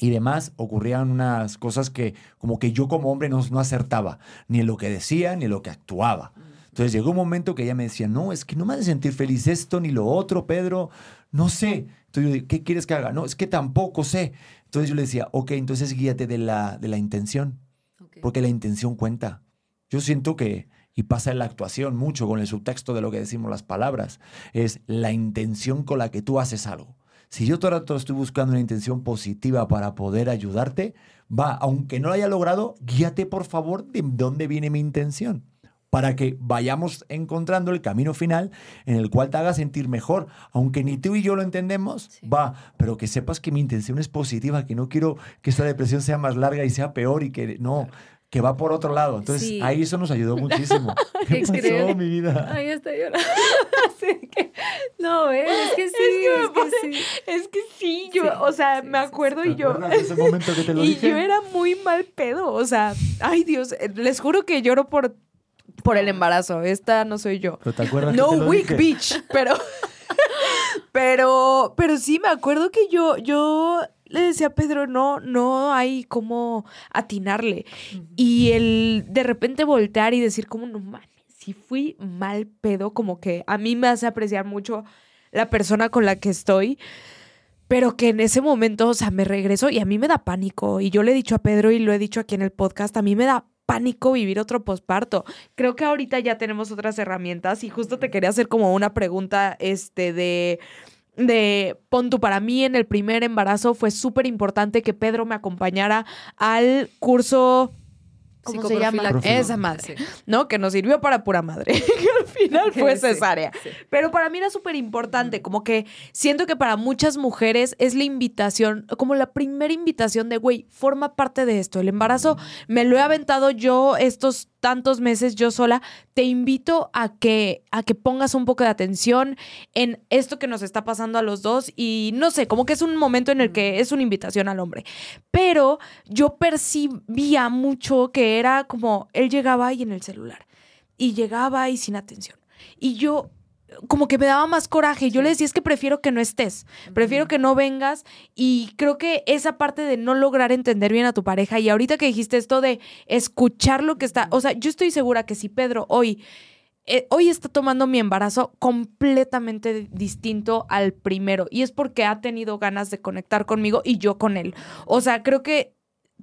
y demás, ocurrían unas cosas que como que yo como hombre no, no acertaba, ni en lo que decía, ni en lo que actuaba. Entonces llegó un momento que ella me decía, no, es que no me hace sentir feliz esto ni lo otro, Pedro, no sé. Entonces yo digo, ¿qué quieres que haga? No, es que tampoco sé. Entonces yo le decía, ok, entonces guíate de la, de la intención, porque la intención cuenta. Yo siento que, y pasa en la actuación mucho con el subtexto de lo que decimos las palabras, es la intención con la que tú haces algo. Si yo todo el rato estoy buscando una intención positiva para poder ayudarte, va, aunque no lo haya logrado, guíate por favor de dónde viene mi intención para que vayamos encontrando el camino final en el cual te haga sentir mejor. Aunque ni tú y yo lo entendemos, Sí. va, pero que sepas que mi intención es positiva, que no quiero que esta depresión sea más larga y sea peor y que no, que va por otro lado. Entonces, Sí. ahí eso nos ayudó muchísimo. ¿Qué ¿Qué pasó, mi vida? Ya está llorando. Así que- no, ¿ves? es que sí, que me es que sí. Es que sí, yo, Sí, o sea, sí, me sí, acuerdo ¿Te y yo. ese momento que te lo Y dije? yo era muy mal pedo, o sea, ay Dios, eh, les juro que lloro por, por el embarazo, esta no soy yo. ¿Pero te acuerdas que No weak dije? bitch, pero, pero, pero sí me acuerdo que yo, yo le decía a Pedro, no, no hay cómo atinarle. Y el de repente voltear y decir como, no mames, si fui mal pedo, como que a mí me hace apreciar mucho la persona con la que estoy. Pero que en ese momento, o sea, me regreso y a mí me da pánico. Y yo le he dicho a Pedro y lo he dicho aquí en el podcast, a mí me da pánico vivir otro posparto. Creo que ahorita ya tenemos otras herramientas y justo te quería hacer como una pregunta, este, de, de, pon tú, para mí en el primer embarazo fue súper importante que Pedro me acompañara al curso, ¿cómo se llama? Esa madre, Sí. ¿no? Que nos sirvió para pura madre, que al final fue Sí, cesárea. sí. Pero para mí era súper importante, como que siento que para muchas mujeres es la invitación, como la primera invitación de, güey, forma parte de esto. El embarazo me lo he aventado yo estos tantos meses yo sola. Te invito a que, a que pongas un poco de atención en esto que nos está pasando a los dos y no sé, como que es un momento en el que es una invitación al hombre. Pero yo percibía mucho que era como él llegaba y en el celular y llegaba y sin atención. Y yo como que me daba más coraje. Yo le decía, es que prefiero que no estés, prefiero que no vengas. Y creo que esa parte de no lograr entender bien a tu pareja, y ahorita que dijiste esto de escuchar lo que está, o sea, yo estoy segura que si Pedro hoy eh, hoy está tomando mi embarazo completamente distinto al primero. Y es porque ha tenido ganas de conectar conmigo y yo con él. O sea, creo que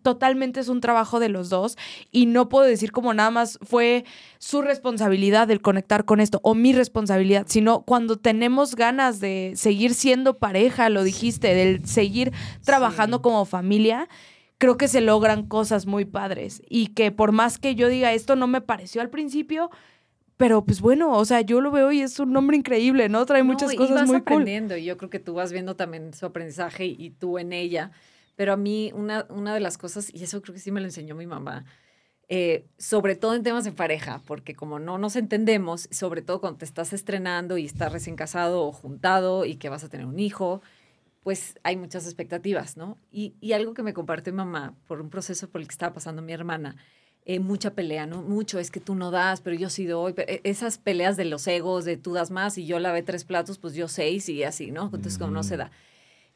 totalmente es un trabajo de los dos y no puedo decir como nada más fue su responsabilidad el conectar con esto o mi responsabilidad, sino cuando tenemos ganas de seguir siendo pareja, lo dijiste, del seguir trabajando como familia, creo que se logran cosas muy padres y que por más que yo diga esto no me pareció al principio, pero pues bueno, o sea, yo lo veo y es un hombre increíble, ¿no? Trae muchas No, y cosas vas muy aprendiendo y yo creo que tú vas viendo también su aprendizaje y, y tú en ella. Pero a mí una, una de las cosas, y eso creo que sí me lo enseñó mi mamá, eh, sobre todo en temas de pareja, porque como no nos entendemos, sobre todo cuando te estás estrenando y estás recién casado o juntado y que vas a tener un hijo, pues hay muchas expectativas, ¿no? Y, y algo que me compartió mi mamá por un proceso por el que estaba pasando mi hermana, eh, mucha pelea, ¿no? Mucho es que tú no das, pero yo sí doy. pero, eh, esas peleas de los egos, de tú das más y yo lavé tres platos, pues yo seis y así, ¿no? Entonces, como no se da.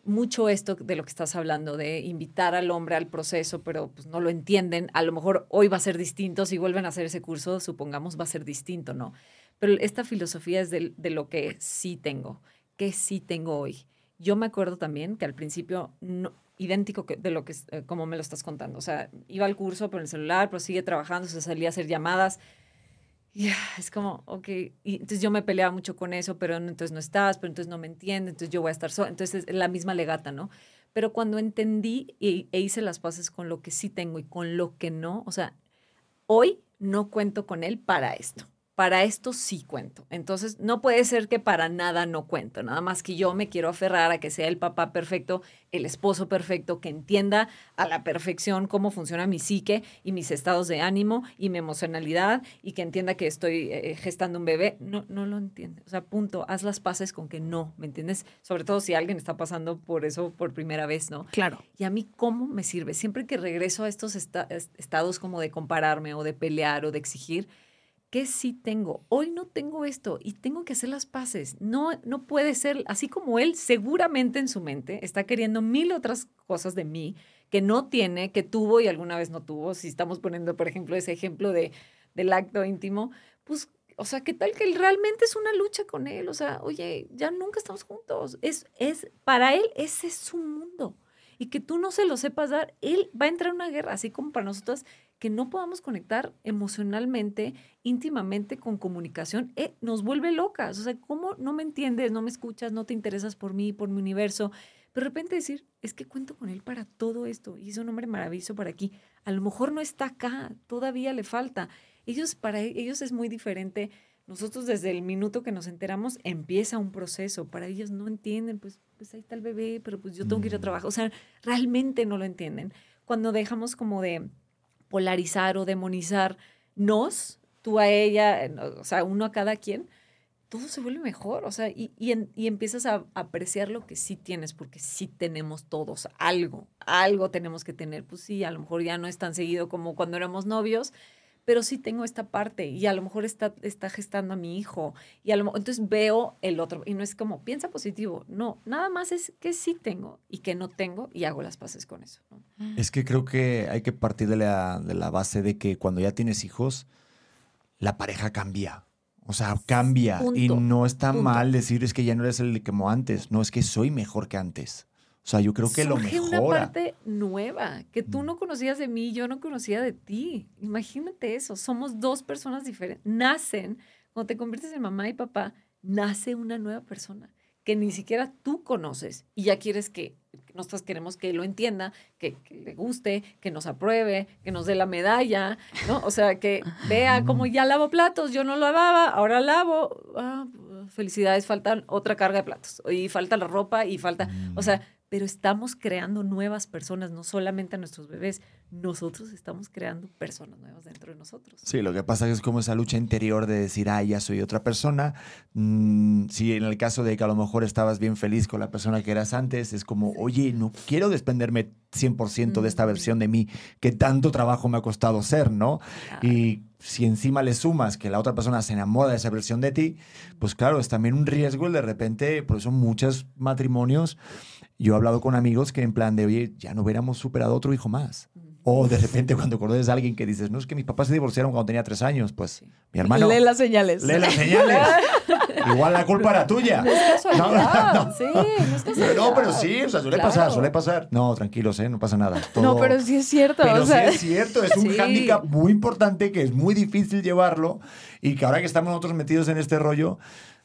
Mucho esto de lo que estás hablando, de invitar al hombre al proceso, pero pues no lo entienden. A lo mejor hoy va a ser distinto, si vuelven a hacer ese curso, supongamos va a ser distinto, ¿no? Pero esta filosofía es de, de lo que sí tengo, que sí tengo hoy. Yo me acuerdo también que al principio, no, idéntico que- de lo que, eh, como me lo estás contando. O sea, iba al curso por el celular, pero sigue trabajando, se salía a hacer llamadas. Y ah, es como, ok, y entonces yo me peleaba mucho con eso, pero entonces no estás, pero entonces no me entiende, entonces yo voy a estar sola. Entonces es la misma legata, ¿no? Pero cuando entendí y, e hice las paces con lo que sí tengo y con lo que no, o sea, hoy no cuento con él para esto. Para esto sí cuento. Entonces, no puede ser que para nada no cuento. Nada más que yo me quiero aferrar a que sea el papá perfecto, el esposo perfecto, que entienda a la perfección cómo funciona mi psique y mis estados de ánimo y mi emocionalidad y que entienda que estoy eh, gestando un bebé. No, no lo entiende. O sea, punto. Haz las paces con que no, ¿me entiendes? Sobre todo si alguien está pasando por eso por primera vez, ¿no? Claro. ¿Y a mí cómo me sirve? Siempre que regreso a estos esta- est- estados como de compararme o de pelear o de exigir, ¿qué sí tengo? Hoy no tengo esto y tengo que hacer las paces. No, no puede ser, así como él seguramente en su mente está queriendo mil otras cosas de mí que no tiene, que tuvo y alguna vez no tuvo. Si estamos poniendo, por ejemplo, ese ejemplo de, del acto íntimo, pues, o sea, ¿qué tal que él realmente es una lucha con él? O sea, oye, ya nunca estamos juntos. Es, es, para él, ese es su mundo. Y que tú no se lo sepas dar, él va a entrar en una guerra, así como para nosotras que no podamos conectar emocionalmente, íntimamente con comunicación, eh, nos vuelve locas. O sea, ¿cómo no me entiendes, no me escuchas, no te interesas por mí, por mi universo? Pero de repente decir, es que cuento con él para todo esto y es un hombre maravilloso para aquí. A lo mejor no está acá, todavía le falta. Ellos, para e- ellos es muy diferente. Nosotros desde el minuto que nos enteramos empieza un proceso. Para ellos no entienden, pues, pues ahí está el bebé, pero pues yo tengo que ir a trabajar. O sea, realmente no lo entienden. Cuando dejamos como de polarizar o demonizar nos, tú a ella, o sea, uno a cada quien, todo se vuelve mejor, o sea, y, y, y empiezas a apreciar lo que sí tienes, porque sí tenemos todos algo, algo tenemos que tener, pues sí, a lo mejor ya no es tan seguido como cuando éramos novios, pero sí tengo esta parte y a lo mejor está, está gestando a mi hijo y a lo entonces veo el otro y no es como piensa positivo, no, nada más es que sí tengo y que no tengo y hago las paces con eso. ¿no? Es que creo que hay que partir de la, de la base de que cuando ya tienes hijos, la pareja cambia. O sea, cambia. y no está punto. mal decir es que ya no eres el como antes. No, es que soy mejor que antes. O sea, yo creo que lo Surge una mejora. parte nueva que tú Mm. no conocías de mí, yo no conocía de ti. Imagínate eso, somos dos personas diferentes. Nacen, cuando te conviertes en mamá y papá, nace una nueva persona que ni siquiera tú conoces y ya quieres que nosotros queremos que lo entienda, que, que le guste, que nos apruebe, que nos dé la medalla, ¿no? O sea, que vea como ya lavo platos, yo no lavaba, ahora lavo. Ah, felicidades, faltan otra carga de platos y falta la ropa y falta, o sea, pero estamos creando nuevas personas, no solamente a nuestros bebés, nosotros estamos creando personas nuevas dentro de nosotros. Sí, lo que pasa es como esa lucha interior de decir, ah, ya soy otra persona. Mm, si en el caso de que a lo mejor estabas bien feliz con la persona que eras antes, es como, oye, no quiero desprenderme 100% de esta versión de mí que tanto trabajo me ha costado ser, ¿no? Y si encima le sumas que la otra persona se enamora de esa versión de ti, pues claro, es también un riesgo el de repente, por eso muchos matrimonios, yo he hablado con amigos que en plan de, oye, ya no hubiéramos superado otro hijo más. O de repente cuando conoces a alguien que dices, no, es que mis papás se divorciaron cuando tenía tres años, pues mi hermano... Lee las señales. Lee las señales. Igual la culpa era tuya. No es casualidad, No, no, no. sí, no es casualidad. No, pero sí, o sea, suele Claro. pasar, suele pasar. No, tranquilos, ¿eh? No pasa nada. No, Todo- pero sí es cierto. Pero o sea, sí es cierto, es un Sí. hándicap muy importante que es muy difícil llevarlo y que ahora que estamos nosotros metidos en este rollo,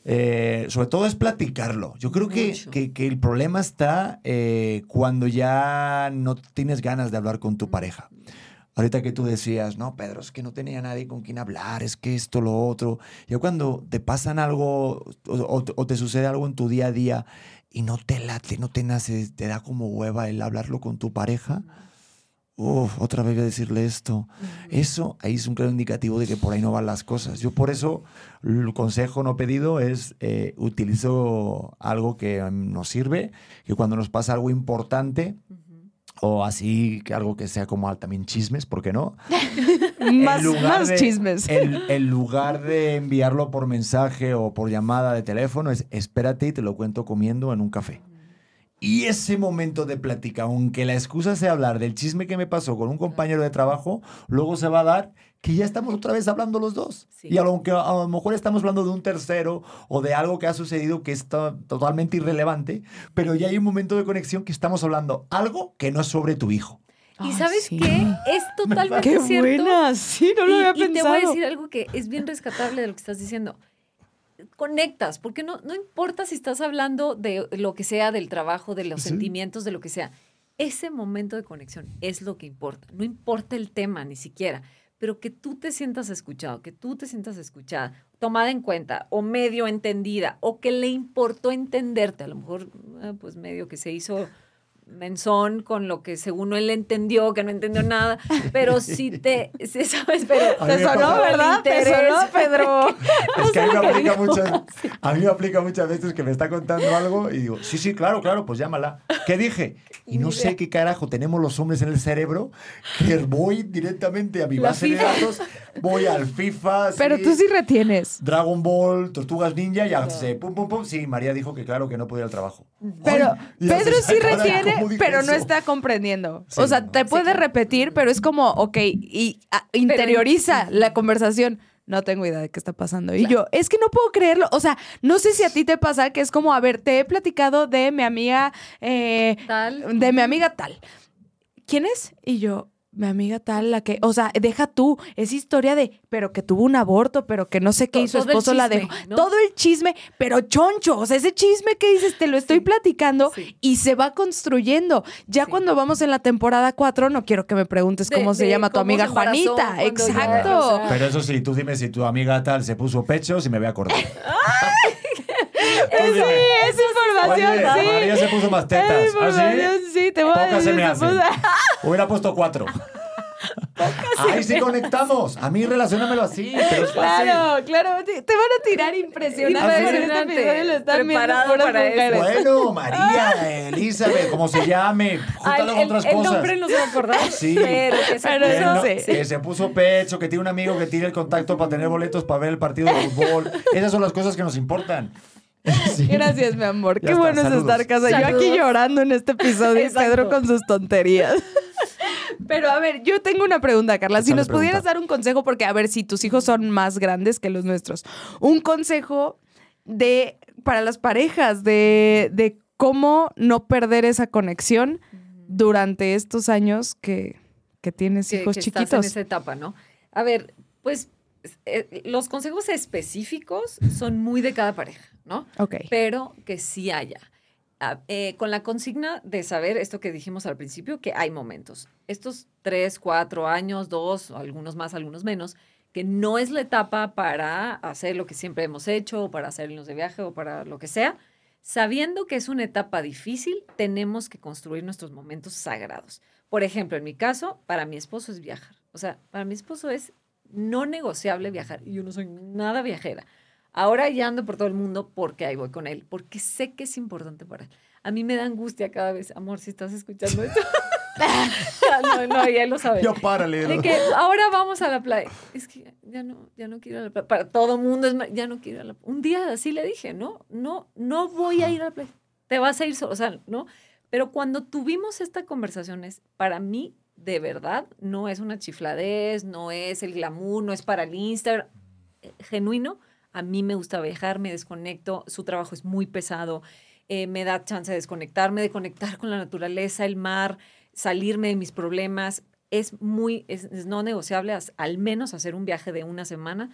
eh, sobre todo es platicarlo. Yo creo que, que- que el problema está eh, cuando ya no tienes ganas de hablar con tu pareja. Ahorita que tú decías, no, Pedro, es que no tenía nadie con quien hablar, es que esto, lo otro. Ya cuando te pasan algo o, o- o te sucede algo en tu día a día y no te late, no te nace, te da como hueva el hablarlo con tu pareja. Uf, otra vez voy a decirle esto. Eso ahí es un claro indicativo de que por ahí no van las cosas. Yo por eso el consejo no pedido es eh, utilizo algo que mm, nos sirve, que cuando nos pasa algo importante o así, que algo que sea como al- también chismes, ¿por qué no? más, más de- chismes. En lugar de enviarlo por mensaje o por llamada de teléfono, es espérate y te lo cuento comiendo en un café. Y ese momento de plática, aunque la excusa sea hablar del chisme que me pasó con un compañero de trabajo, luego se va a dar que ya estamos otra vez hablando los dos. Sí. Y aunque a lo mejor estamos hablando de un tercero o de algo que ha sucedido que está totalmente irrelevante, pero ya hay un momento de conexión que estamos hablando algo que no es sobre tu hijo. ¿Y sabes sí. qué? Es totalmente Qué cierto. buena, sí, no lo y, había y te voy a pensado. decir algo que es bien rescatable de lo que estás diciendo. Conectas, porque no, no importa si estás hablando de lo que sea, del trabajo, de los Sí. sentimientos, de lo que sea. Ese momento de conexión es lo que importa. No importa el tema ni siquiera, pero que tú te sientas escuchado, que tú te sientas escuchada, tomada en cuenta o medio entendida o que le importó entenderte. A lo mejor, ah, pues medio que se hizo menzón con lo que según él entendió, que no entendió nada, pero sí te, sí, ¿sabes? Pero Te sonó, ¿verdad? Te sonó, Pedro. Es que a mí, me aplica muchas, a mí me aplica muchas veces que me está contando algo y digo, sí, sí, claro, claro, pues llámala. ¿Qué dije? Y no sé qué carajo tenemos los hombres en el cerebro que voy directamente a mi base de datos, voy al FIFA, Pero tú sí retienes. Dragon Ball, Tortugas Ninja y hace pum, pum, pum. Sí, María dijo que claro, que no podía ir al trabajo. Pero Ay, Pedro sí "Ay, caray, retiene, ¿cómo dije pero no eso?". está comprendiendo. Sí, o sea, no. te puede repetir, pero es como, ok, y ah, interioriza la conversación. No tengo idea de qué está pasando. Y yo, es que no puedo creerlo. O sea, no sé si a ti te pasa que es como, a ver, te he platicado de mi amiga, eh, Tal. de mi amiga tal. ¿Quién es? Y yo, mi amiga tal, la que, o sea, deja tú, es historia de, pero que tuvo un aborto, pero que no sé qué todo el esposo la dejó. ¿no? Todo el chisme, pero choncho, o sea, ese chisme que dices, te lo estoy platicando Sí. y se va construyendo. Ya Sí. cuando vamos en la temporada 4, no quiero que me preguntes De- cómo se llama tu amiga Juanita. ya- Exacto. o sea, Pero eso sí, tú dime si tu amiga tal se puso pecho, si me voy a acordar. Sí, es información, Oye, sí. María se puso más Es tetas. ¿Ah, sí? sí, te voy a Pocas se decir. me se hacen. Hubiera puesto cuatro. Ahí sí conectamos. A mí relaciónamelo así, pero es fácil. Claro, claro, te, te van a tirar impresionante. Lo están Preparado para eso. Bueno, María, Elizabeth, como se llame, júntalo el, con otras el cosas. nombre no se va a acordar, Sí. pero que se Pero Que, eso no- sí. que se puso pecho, que tiene un amigo que tiene el contacto para tener boletos para ver el partido de fútbol. Esas son las cosas que nos importan. Sí. Gracias, mi amor. Ya Qué está, bueno es estar casada. Yo aquí llorando en este episodio y. Pedro con sus tonterías. Pero a ver, yo tengo una pregunta, Carla. Si nos pudieras dar un consejo, porque a ver, si tus hijos son más grandes que los nuestros, un consejo de para las parejas de, de cómo no perder esa conexión durante estos años que, que tienes que, hijos que estás chiquitos. en esa etapa, ¿no? A ver, pues eh, los consejos específicos son muy de cada pareja, ¿no? Ok. Pero que sí haya. Ah, eh, con la consigna de saber esto que dijimos al principio, que hay momentos. Estos tres, cuatro años, dos, algunos más, algunos menos, que no es la etapa para hacer lo que siempre hemos hecho, o para hacer irnos de viaje, o para lo que sea. Sabiendo que es una etapa difícil, tenemos que construir nuestros momentos sagrados. Por ejemplo, en mi caso, para mi esposo es viajar. O sea, para mi esposo es no negociable viajar. Y yo no soy nada viajera. Ahora ya ando por todo el mundo porque ahí voy con él, porque sé que es importante para él. A mí me da angustia cada vez, amor, si estás escuchando esto. no, no, ya lo sabe. Yo párale. De que ahora vamos a la playa. Es que ya no, ya no quiero ir a la playa. Para todo mundo es, ya no quiero ir a la playa. Un día así le dije, no, no, no voy a ir a la playa. Te vas a ir solo, o sea, ¿no? Pero cuando tuvimos esta conversación es, para mí, de verdad, no es una chifladez, no es el glamour, no es para el Instagram. Eh, Genuino, a mí me gusta viajar, me desconecto, su trabajo es muy pesado, eh, me da chance de desconectarme, de conectar con la naturaleza, el mar, salirme de mis problemas. Es muy, es, no negociable al menos hacer un viaje de una semana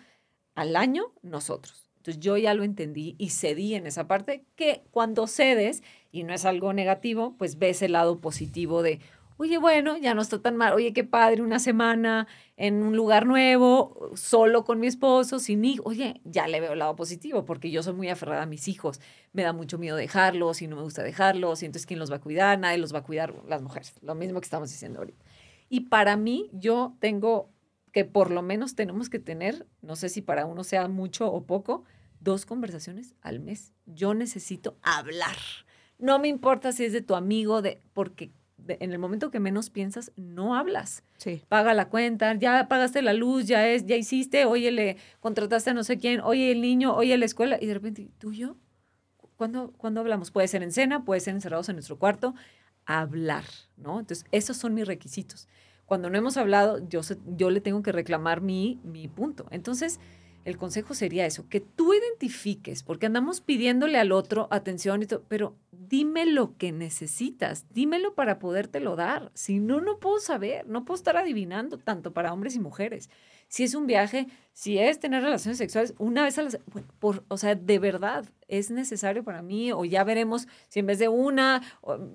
al año nosotros. Entonces yo ya lo entendí y cedí en esa parte que cuando cedes, y no es algo negativo, pues ves el lado positivo de, oye, bueno, ya no está tan mal, oye, qué padre, una semana en un lugar nuevo, solo con mi esposo, sin hijo, oye, ya le veo el lado positivo, porque yo soy muy aferrada a mis hijos, me da mucho miedo dejarlos y no me gusta dejarlos, y entonces ¿quién los va a cuidar? Nadie los va a cuidar, las mujeres, lo mismo que estamos diciendo ahorita. Y para mí, yo tengo que por lo menos tenemos que tener, no sé si para uno sea mucho o poco, dos conversaciones al mes. Yo necesito hablar. No me importa si es de tu amigo, de, porque de- en el momento que menos piensas, no hablas. Sí. Paga la cuenta, ya pagaste la luz, ya es, ya hiciste, oye, le contrataste a no sé quién, oye, el niño, oye, la escuela, y de repente, ¿tú y yo? ¿Cuándo, ¿Cuándo hablamos? Puede ser en cena, puede ser encerrados en nuestro cuarto. Hablar, ¿no? Entonces, esos son mis requisitos. Cuando no hemos hablado, yo, yo le tengo que reclamar mi, mi punto. Entonces, el consejo sería eso, que tú identifiques, porque andamos pidiéndole al otro atención y todo, pero dime lo que necesitas, dímelo para podértelo dar. Si no, no puedo saber, no puedo estar adivinando tanto para hombres y mujeres. Si es un viaje, si es tener relaciones sexuales una vez a la bueno, por, o sea, de verdad es necesario para mí o ya veremos si en vez de una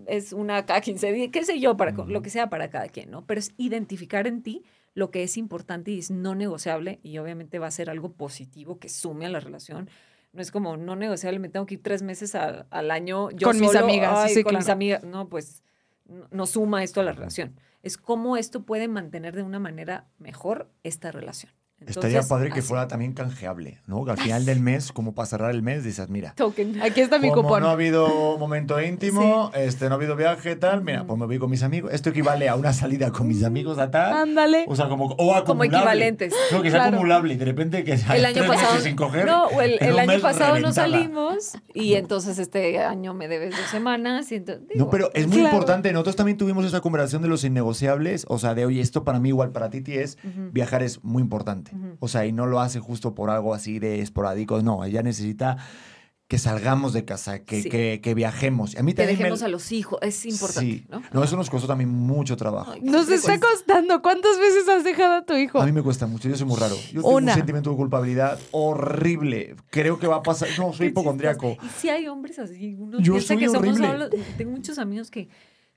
es una cada 15 días, qué sé yo, para lo que sea para cada quien, ¿no? Pero es identificar en ti lo que es importante y es no negociable y obviamente va a ser algo positivo que sume a la relación. No es como no negociable, me tengo que ir tres meses al, al año yo Con mis amigas, ay, sí, con mis amigas. No, pues no, no suma esto a la relación. Es cómo esto puede mantener de una manera mejor esta relación. Estaría padre que así. fuera también canjeable, ¿no? Que al final del mes, como para cerrar el mes, dices, mira, Token. Aquí está mi como cupón. no ha habido momento íntimo, este, no ha habido viaje, tal, mira, pues me voy con mis amigos. Esto equivale a una salida con mis amigos a tal. Ándale. O sea, como, o acumulable. Como equivalentes. No, que sea Claro. acumulable y de repente que sea El año pasado, sin coger. no, o el, año pasado no salimos y entonces este año me debes dos semanas. Y entonces, No, pero es muy Claro. importante. Nosotros también tuvimos esa conversación de los innegociables. O sea, de oye, esto para mí, igual para Titi es viajar es muy importante. O sea, y no lo hace justo por algo así de esporádico. No, ella necesita que salgamos de casa, que, Sí. que, que viajemos. A mí que me- dejemos a los hijos, es importante, Sí. ¿no? eso nos costó también mucho trabajo. Ay, Nos está costando. ¿Cuántas veces has dejado a tu hijo? A mí me cuesta mucho, yo soy muy raro. Yo tengo un sentimiento de culpabilidad horrible. Creo que va a pasar. No, soy hipocondriaco. Y si hay hombres así, uno Yo piensa soy que somos horrible. solo- tengo muchos amigos que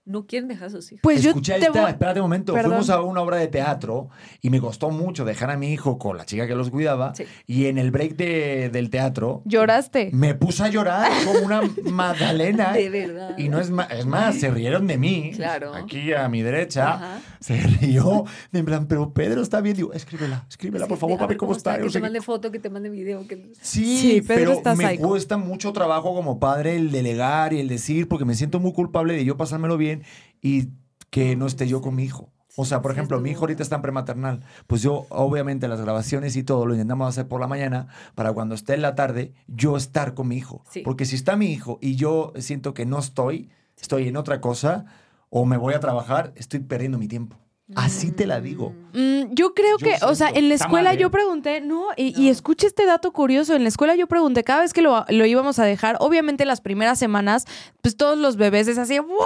no quieren dejar a sus hijos. Pues yo Escucha te esta, voy- espérate un momento. Perdón. Fuimos a una obra de teatro y me costó mucho dejar a mi hijo con la chica que los cuidaba. Sí. Y en el break de- del teatro lloraste. me puse a llorar como una magdalena. De verdad. Y no es más, es más, se rieron de mí. Claro. Aquí a mi derecha. Ajá. Se rió. de En plan, pero Pedro está bien. Digo, escríbela, escríbela, por Sí, favor, a para ver ver cómo está. Que no te mande foto, que te mande video. Que... Sí, Sí, Pedro pero está me psycho. cuesta mucho trabajo como padre el delegar y el decir, porque me siento muy culpable de yo pasármelo bien y que no esté yo con mi hijo. O sea, por ejemplo, mi hijo ahorita está en prematernal. Pues yo, obviamente, las grabaciones y todo lo intentamos hacer por la mañana para cuando esté en la tarde, yo estar con mi hijo. Sí. Porque si está mi hijo y yo siento que no estoy, estoy en otra cosa o me voy a trabajar, estoy perdiendo mi tiempo. Así te la digo. Mm, yo creo Yo que, o sea, en la escuela yo pregunté, no, y, y No. escucha este dato curioso, en la escuela yo pregunté, cada vez que lo, lo íbamos a dejar, obviamente las primeras semanas, pues todos los bebés es así, ¡guau!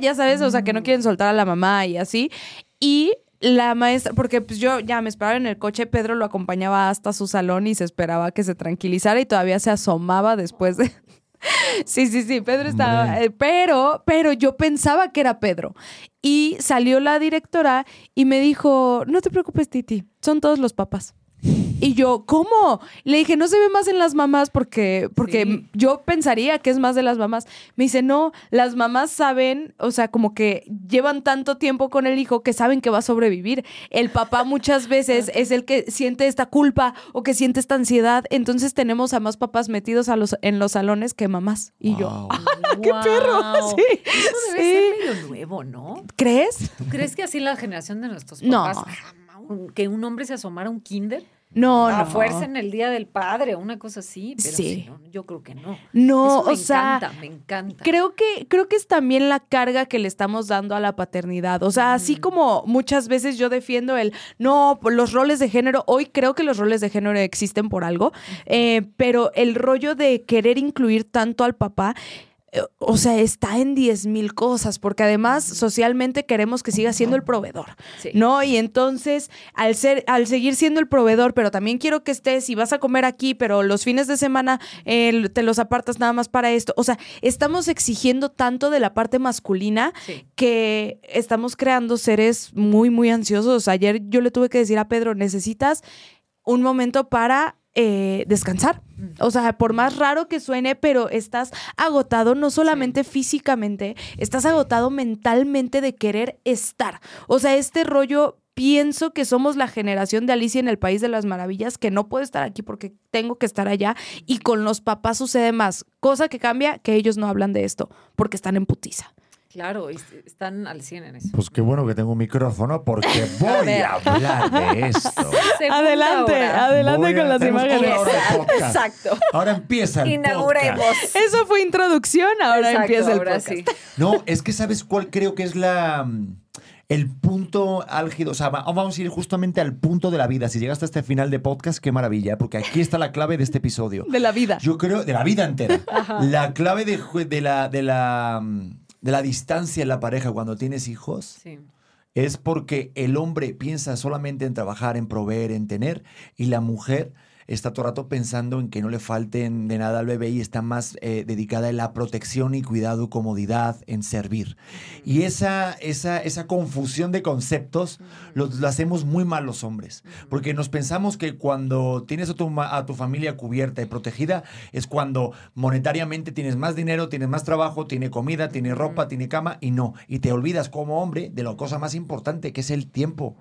Ya sabes, o sea, que no quieren soltar a la mamá y así. Y la maestra, porque pues yo ya me esperaba en el coche, Pedro lo acompañaba hasta su salón y se esperaba que se tranquilizara y todavía se asomaba después de... Sí, sí, sí, Pedro estaba, eh, pero, pero yo pensaba que era Pedro. Y salió la directora y me dijo, no te preocupes, Titi, son todos los papás. Y yo, ¿cómo? Le dije, no se ve más en las mamás porque, porque Sí. yo pensaría que es más de las mamás. Me dice, no, las mamás saben, o sea, como que llevan tanto tiempo con el hijo que saben que va a sobrevivir. El papá muchas veces es el que siente esta culpa o que siente esta ansiedad. Entonces tenemos a más papás metidos a los, en los salones que mamás. Y yo, Wow. ¡qué perro! Sí, Eso debe sí. ser medio nuevo, ¿no? ¿crees? ¿Tú crees que así la generación de nuestros No. papás, un- que un hombre se asomara a un kinder? No, a no. fuerza en el Día del Padre, una cosa así, pero Sí. no, yo creo que no. No, Eso me o sea, encanta, me encanta. Creo que, creo que es también la carga que le estamos dando a la paternidad. O sea, así como muchas veces yo defiendo el no, los roles de género, hoy creo que los roles de género existen por algo, eh, pero el rollo de querer incluir tanto al papá. Eh, O sea, está en 10 mil cosas, porque además socialmente queremos que siga siendo el proveedor, Sí. ¿no? Y entonces, al, ser, al seguir siendo el proveedor, pero también quiero que estés y vas a comer aquí, pero los fines de semana eh, te los apartas nada más para esto. O sea, estamos exigiendo tanto de la parte masculina Sí. que estamos creando seres muy, muy ansiosos. Ayer yo le tuve que decir a Pedro, necesitas un momento para eh, descansar. O sea, por más raro que suene, pero estás agotado no solamente físicamente, estás agotado mentalmente de querer estar. O sea, este rollo, pienso que somos la generación de Alicia en el País de las Maravillas, que no puedo estar aquí porque tengo que estar allá. Y con los papás sucede más. Cosa que cambia, que ellos no hablan de esto, porque están en putiza. Claro, y están al 100 en eso. Pues qué bueno que tengo un micrófono porque voy a hablar de esto. Adelante, hora. adelante Voy a- con las imágenes. Exacto. Ahora empieza el Inauguremos. podcast. Eso fue introducción, ahora Exacto, empieza el ahora podcast. sí. No, es que sabes cuál creo que es la mm, el punto álgido, o sea, va- vamos a ir justamente al punto de la vida. Si llegaste a este final de podcast, qué maravilla, porque aquí está la clave de este episodio. De la vida. Yo creo, de la vida entera. La clave de, ju- de la, de, la, mm, de la distancia en la pareja cuando tienes hijos Sí. es porque el hombre piensa solamente en trabajar, en proveer, en tener, y la mujer está todo el rato pensando en que no le falten de nada al bebé y está más eh, dedicada en la protección y cuidado, comodidad, en servir. Y esa, esa, esa confusión de conceptos lo, lo hacemos muy mal los hombres, porque nos pensamos que cuando tienes a tu, a tu familia cubierta y protegida es cuando monetariamente tienes más dinero, tienes más trabajo, tiene comida, tiene ropa, tiene cama, y no. Y te olvidas como hombre de la cosa más importante, que es el tiempo.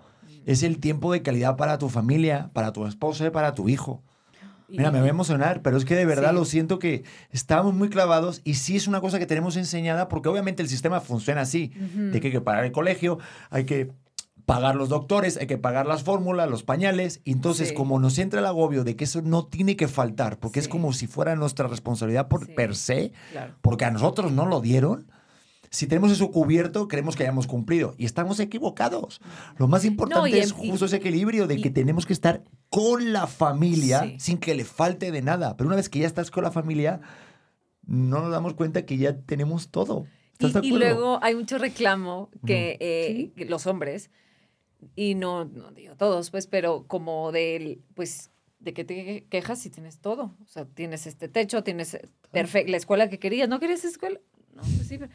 Es el tiempo de calidad para tu familia, para tu esposa y para tu hijo. Mira, me voy a emocionar, pero es que de verdad Sí. lo siento que estamos muy clavados y sí es una cosa que tenemos enseñada porque obviamente el sistema funciona así, de que hay que pagar el colegio, hay que pagar los doctores, hay que pagar las fórmulas, los pañales, y entonces Sí. como nos entra el agobio de que eso no tiene que faltar, porque es como si fuera nuestra responsabilidad por per se, Claro. porque a nosotros no lo dieron. Si tenemos eso cubierto, creemos que hayamos cumplido. Y estamos equivocados. Lo más importante y es en- y- justo ese equilibrio de y- que tenemos que estar con la familia Sí. sin que le falte de nada. Pero una vez que ya estás con la familia, no nos damos cuenta que ya tenemos todo. ¿Estás de Y, y acuerdo? luego hay mucho reclamo que, eh, que los hombres, y no, no digo todos, pues, pero como del, pues, de que te quejas si tienes todo. O sea, tienes este techo, tienes perfecta la escuela que querías. ¿No querías escuela? No, pues sí, pero,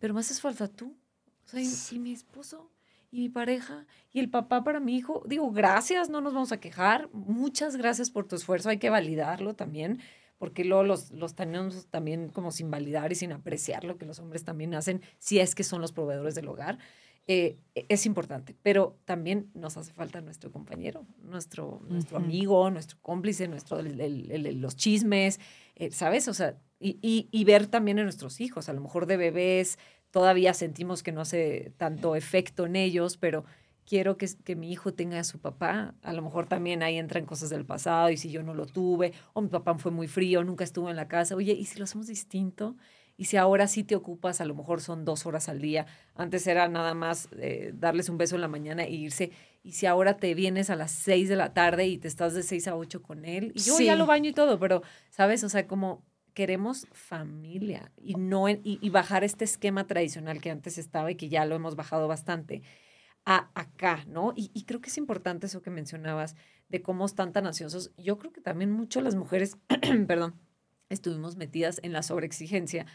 pero me haces falta tú. O sea, y, y mi esposo, y mi pareja, y el papá para mi hijo. Digo, gracias, no nos vamos a quejar. Muchas gracias por tu esfuerzo. Hay que validarlo también porque luego los, los tenemos también como sin validar y sin apreciar lo que los hombres también hacen, si es que son los proveedores del hogar. Eh, es importante, pero también nos hace falta nuestro compañero, nuestro, nuestro amigo, nuestro cómplice, nuestro, el- el- el- los chismes, eh, ¿sabes? O sea, y, y- y ver también en nuestros hijos, a lo mejor de bebés todavía sentimos que no hace tanto efecto en ellos, pero quiero que, que mi hijo tenga a su papá. A lo mejor también ahí entran cosas del pasado y si yo no lo tuve, o mi papá fue muy frío, nunca estuvo en la casa. Oye, ¿y si lo hacemos distinto? Y si ahora sí te ocupas, a lo mejor son dos horas al día. Antes era nada más eh, darles un beso en la mañana e irse. Y si ahora te vienes a las seis de la tarde y te estás de seis a ocho con él, y yo ya lo baño y todo, pero, ¿sabes? O sea, como queremos familia y no y bajar este esquema tradicional que antes estaba y que ya lo hemos bajado bastante a acá, ¿no? Y, y creo que es importante eso que mencionabas de cómo están tan ansiosos. Yo creo que también mucho las mujeres, perdón, estuvimos metidas en la sobreexigencia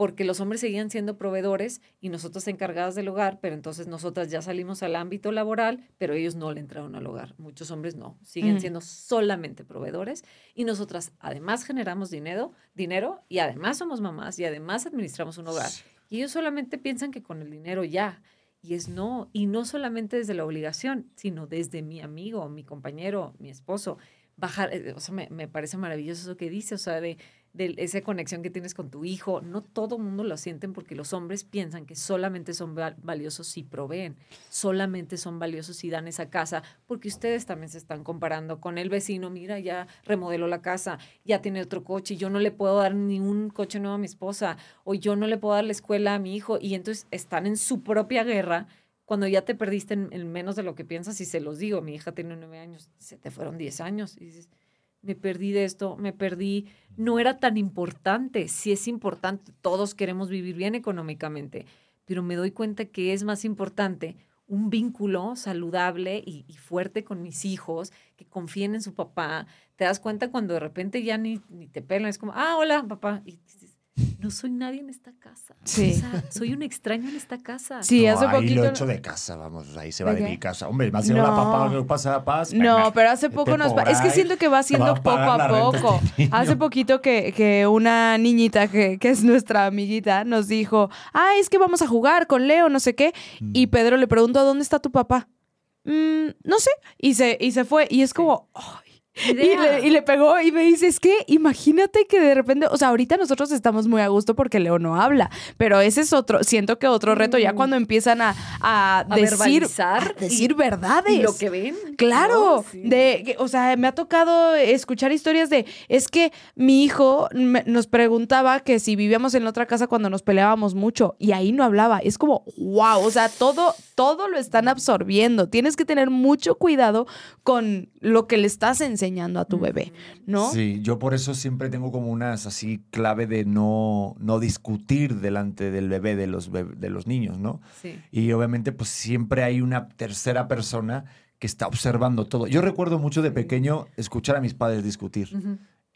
porque los hombres seguían siendo proveedores y nosotros encargadas del hogar, pero entonces nosotras ya salimos al ámbito laboral, pero ellos no le entraron al hogar. Muchos hombres no, siguen Mm. siendo solamente proveedores y nosotras además generamos dinero, dinero y además somos mamás y además administramos un hogar. Y ellos solamente piensan que con el dinero ya. Y es no, y no solamente desde la obligación, sino desde mi amigo, mi compañero, mi esposo. Bajar, eh, o sea, me, me parece maravilloso eso que dice, o sea, de de esa conexión que tienes con tu hijo. No todo mundo lo sienten porque los hombres piensan que solamente son val- valiosos si proveen, solamente son valiosos si dan esa casa, porque ustedes también se están comparando con el vecino, mira, ya remodeló la casa, ya tiene otro coche, yo no le puedo dar ni un coche nuevo a mi esposa, o yo no le puedo dar la escuela a mi hijo, y entonces están en su propia guerra. Cuando ya te perdiste en, en menos de lo que piensas, y se los digo, mi hija tiene nueve años, se te fueron diez años, y dices, me perdí de esto, me perdí, no era tan importante, sí es importante, todos queremos vivir bien económicamente, pero me doy cuenta que es más importante un vínculo saludable y, fuerte con mis hijos, que confíen en su papá. Te das cuenta cuando de repente ya ni, ni te pelan, es como, ah, hola, papá. Y no soy nadie en esta casa. Sí. O sea, soy un extraño en esta casa. Sí, No, hace ahí poquito. lo he hecho de casa, vamos, ahí se va ¿De mi casa. Hombre, más si no. la papá no pasa paz. No, venga, pero hace poco nos... pa- Es que siento que va va haciendo a poco a la poco. este. Hace poquito que, que una niñita que, que es nuestra amiguita nos dijo, ah, es que vamos a jugar con Leo, no sé qué. Y Mm. Pedro le preguntó, ¿dónde está tu papá? "Mm, no sé. Y se, y se fue. Y es como... Y le, y le pegó y me dice, es que imagínate que de repente, o sea, ahorita nosotros estamos muy a gusto porque Leo no habla, pero ese es otro, siento que otro reto ya Mm. cuando empiezan a, a A decir, verbalizar a decir y- verdades. Y lo que ven. Claro, de, o sea, me ha tocado escuchar historias de, es que mi hijo me- nos preguntaba que si vivíamos en la otra casa cuando nos peleábamos mucho y ahí no hablaba. Es como, wow, o sea, todo, todo lo están absorbiendo. Tienes que tener mucho cuidado con lo que le estás enseñando a tu bebé, ¿no? Sí, yo por eso siempre tengo como unas así clave de no, no discutir delante del bebé de los, de los niños, ¿no? Sí. Y obviamente pues siempre hay una tercera persona que está observando todo. Yo recuerdo mucho de pequeño escuchar a mis padres discutir.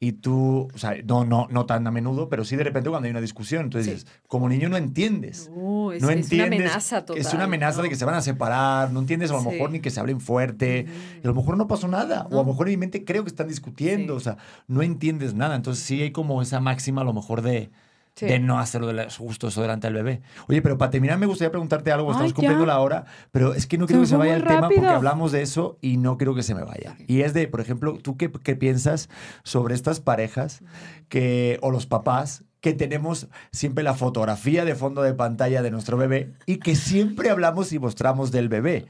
Y tú, o sea, no, no, no tan a menudo, pero sí de repente cuando hay una discusión. Entonces, Sí. dices, como niño no entiendes. No, es, no es entiendes. una amenaza total. Es una amenaza de que se van a separar. No entiendes a lo Sí. mejor ni que se hablen fuerte. A lo mejor no pasó nada. O a lo mejor en mi mente creo que están discutiendo. Sí. O sea, no entiendes nada. Entonces sí hay como esa máxima a lo mejor de, Sí. de no hacerlo de justo eso delante del bebé. Oye, pero para terminar me gustaría preguntarte algo. Estamos Ay, cumpliendo la hora, pero es que no quiero que se vaya el tema porque hablamos de eso y no quiero que se me vaya. Y es de, por ejemplo, ¿tú qué, qué piensas sobre estas parejas que, o los papás que tenemos siempre la fotografía de fondo de pantalla de nuestro bebé y que siempre hablamos y mostramos del bebé?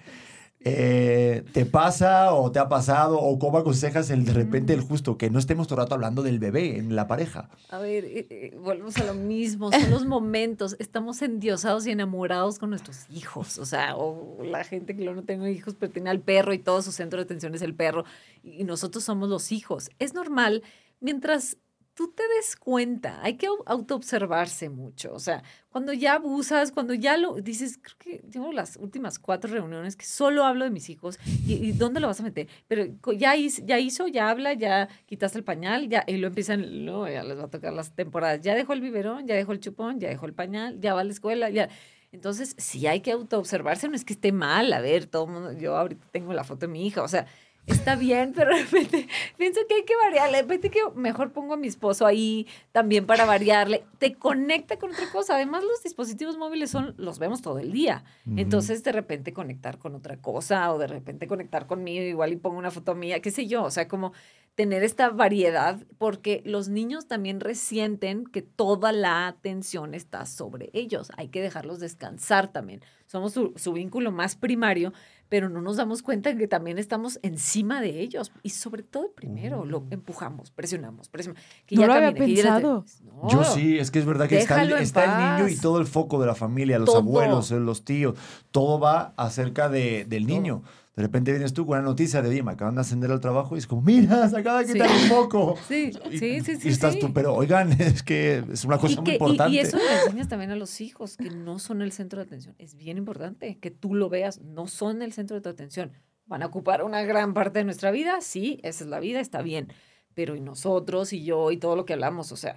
Eh, ¿Te pasa o te ha pasado o cómo aconsejas el de repente el justo que no estemos todo el rato hablando del bebé en la pareja? A ver, eh, eh, volvemos a lo mismo, son los momentos, estamos endiosados y enamorados con nuestros hijos, o sea, o la gente que no tengo hijos, pero tiene al perro y todo su centro de atención es el perro, y nosotros somos los hijos. Es normal, mientras tú te des cuenta, hay que au- autoobservarse mucho, o sea, cuando ya abusas, cuando ya lo dices, creo que llevo las últimas cuatro reuniones que solo hablo de mis hijos, ¿y, dónde lo vas a meter? Pero ya hizo, ya ya habla, ya quitaste el pañal, ya, y lo empiezan, no, ya les va a tocar las temporadas, ya dejó el biberón, ya dejó el chupón, ya dejó el pañal, ya va a la escuela, ya. Entonces, sí hay que autoobservarse, no es que esté mal, a ver, todo mundo, yo ahorita tengo la foto de mi hija, o sea, está bien, pero de repente pienso que hay que variarle, de repente que mejor pongo a mi esposo ahí también para variarle, te conecta con otra cosa, además los dispositivos móviles son, los vemos todo el día, entonces de repente conectar con otra cosa o de repente conectar conmigo, igual y pongo una foto mía, qué sé yo, o sea, como tener esta variedad, porque los niños también resienten que toda la atención está sobre ellos. Hay que dejarlos descansar también. Somos su, su vínculo más primario, pero no nos damos cuenta de que también estamos encima de ellos. Y sobre todo primero, lo empujamos, presionamos, presionamos. Que No ya lo había pensado. No. Yo sí, es que es verdad que está, el, está el niño y todo el foco de la familia, los Todo. abuelos, eh, los tíos, todo va acerca de, del niño. De repente vienes tú con una noticia de, me acaban de ascender al trabajo y es como, mira, se acaba de quitar Sí. un foco. Sí, Y- sí, sí, sí, Y estás sí. tú, pero oigan, es que es una cosa y, muy que- y- importante. y eso le enseñas también a los hijos, que no son el centro de atención. Es bien importante que tú lo veas, no son el centro de tu atención. Van a ocupar una gran parte de nuestra vida, sí, esa es la vida, está bien. Pero y nosotros y yo y todo lo que hablamos, o sea,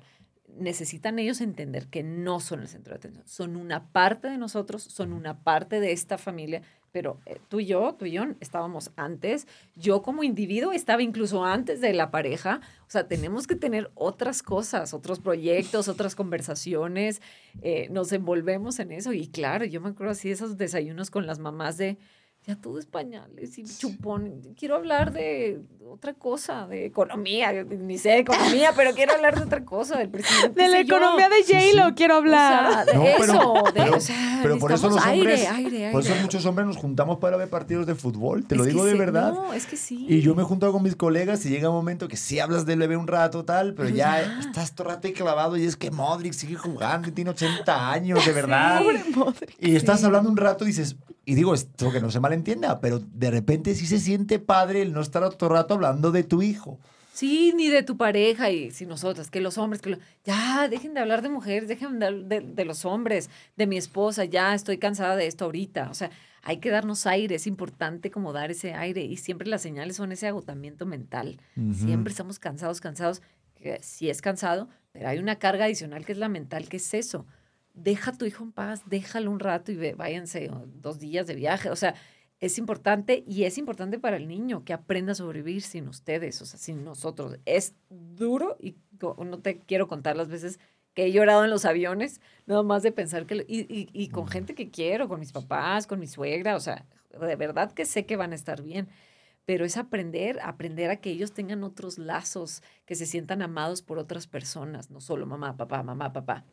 necesitan ellos entender que no son el centro de atención, son una parte de nosotros, son una parte de esta familia, pero eh, tú y yo, tú y yo estábamos antes, yo como individuo estaba incluso antes de la pareja, o sea, tenemos que tener otras cosas, otros proyectos, otras conversaciones, eh, nos envolvemos en eso. Y claro, yo me acuerdo así de esos desayunos con las mamás de, ya todo es pañales y chupón. Quiero hablar de otra cosa, de economía, ni sé de economía, pero quiero hablar de otra cosa, del presidente. De la yo. economía de J-Lo quiero O hablar. sea, de No, pero- eso, de, pero- o sea, pero por eso los hombres, aire, aire, por eso muchos hombres nos juntamos para ver partidos de fútbol, te lo Es digo de sí, verdad. No, es que sí. Y yo me he juntado con mis colegas y llega un momento que sí hablas del bebé un rato, tal, pero Pero ya, ya. estás todo el rato clavado y es que Modric sigue jugando y tiene 80 años, de verdad. Pobre Modric. Y estás hablando un rato y dices, y digo esto que no se malentienda, pero de repente sí se siente padre el no estar todo el rato hablando de tu hijo. Sí, ni de tu pareja y si nosotras, que los hombres, que lo- ya, dejen de hablar de mujeres, dejen de hablar de, de los hombres, de mi esposa, ya estoy cansada de esto ahorita. O sea, hay que darnos aire, es importante como dar ese aire y siempre las señales son ese agotamiento mental. Siempre estamos cansados, cansados, que sí es cansado, pero hay una carga adicional que es la mental, que es eso. Deja a tu hijo en paz, déjalo un rato y ve- váyanse dos días de viaje. O sea, es importante y es importante para el niño que aprenda a sobrevivir sin ustedes, o sea, sin nosotros. Es duro y no te quiero contar las veces que he llorado en los aviones, nada más de pensar que... lo- y, y- y con gente que quiero, con mis papás, con mi suegra, o sea, de verdad que sé que van a estar bien. Pero es aprender, aprender a que ellos tengan otros lazos, que se sientan amados por otras personas, no solo mamá, papá, mamá, papá.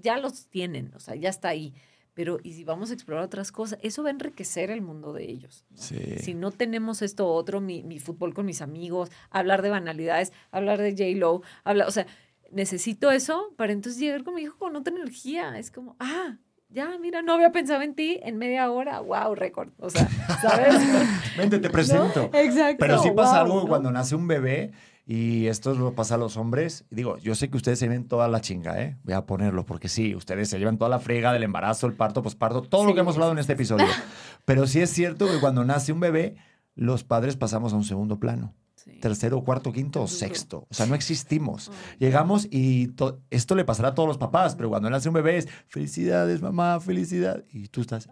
Ya los tienen, o sea, ya está ahí. Pero, y si vamos a explorar otras cosas, eso va a enriquecer el mundo de ellos. ¿no? Sí. Si no tenemos esto otro, mi, mi fútbol con mis amigos, hablar de banalidades, hablar de J-Lo, hablar, o sea, necesito eso para entonces llegar con mi hijo con otra energía. Es como, ah, ya, mira, no había pensado en ti en media hora, wow, récord. O sea, ¿sabes? Vente, te presento. Exacto. Pero sí pasa wow, algo cuando nace un bebé, y esto lo pasa a los hombres, digo, yo sé que ustedes se ven toda la chinga, ¿eh? Voy a ponerlo, porque sí, ustedes se llevan toda la frega del embarazo, el parto, posparto, todo lo que hemos hablado en este episodio. Pero sí es cierto que cuando nace un bebé, los padres pasamos a un segundo plano. Sí. Tercero, cuarto, quinto o sexto. O sea, no existimos. Llegamos y to- esto le pasará a todos los papás, pero cuando nace un bebé es felicidades, mamá, felicidad. Y tú estás.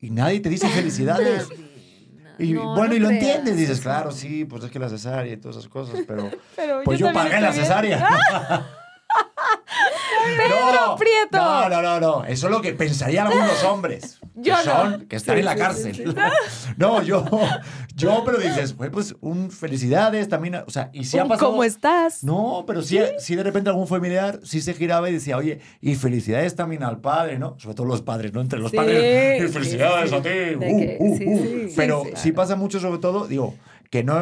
Y nadie te dice felicidades. Y no, bueno, no y lo creas, entiendes, dices, claro, sí, pues es que la cesárea y todas esas cosas, pero Pero pues yo, pagué la cesárea. no, Prieto! no, no, no, no, eso es lo que pensarían algunos hombres. Yo que no. son, que están Sí, en la sí, cárcel. sí, no, yo, yo, pero dices, "Güey, pues un felicidades también, o sea, y si ha pasado. ¿Cómo estás? No, pero sí, sí de repente algún familiar sí se giraba y decía, oye, y felicidades también al padre, ¿no? Sobre todo los padres, ¿no? Entre los padres, y felicidades a ti. uh, uh, uh". pero sí, pasa mucho, sobre todo, digo, que no,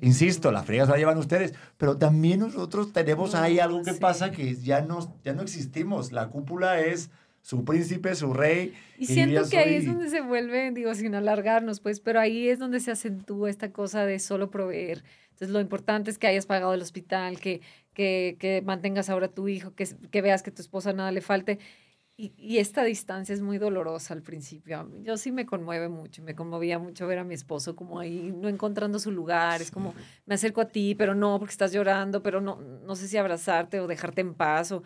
insisto, las friegas la llevan ustedes, pero también nosotros tenemos ahí No, algo que sí. pasa que ya no, ya no existimos. La cúpula es su príncipe, su rey. Y siento que ahí soy- es donde se vuelve, digo, sin alargarnos, pues, pero ahí es donde se acentúa esta cosa de solo proveer. Entonces, lo importante es que hayas pagado el hospital, que, que, que mantengas ahora a tu hijo, que, que veas que a tu esposa nada le falte. Y, y esta distancia es muy dolorosa al principio. Yo sí me conmueve mucho, me conmovía mucho ver a mi esposo como ahí, no encontrando su lugar. Es como, me acerco a ti, pero no, porque estás llorando, pero no, no sé si abrazarte o dejarte en paz. O,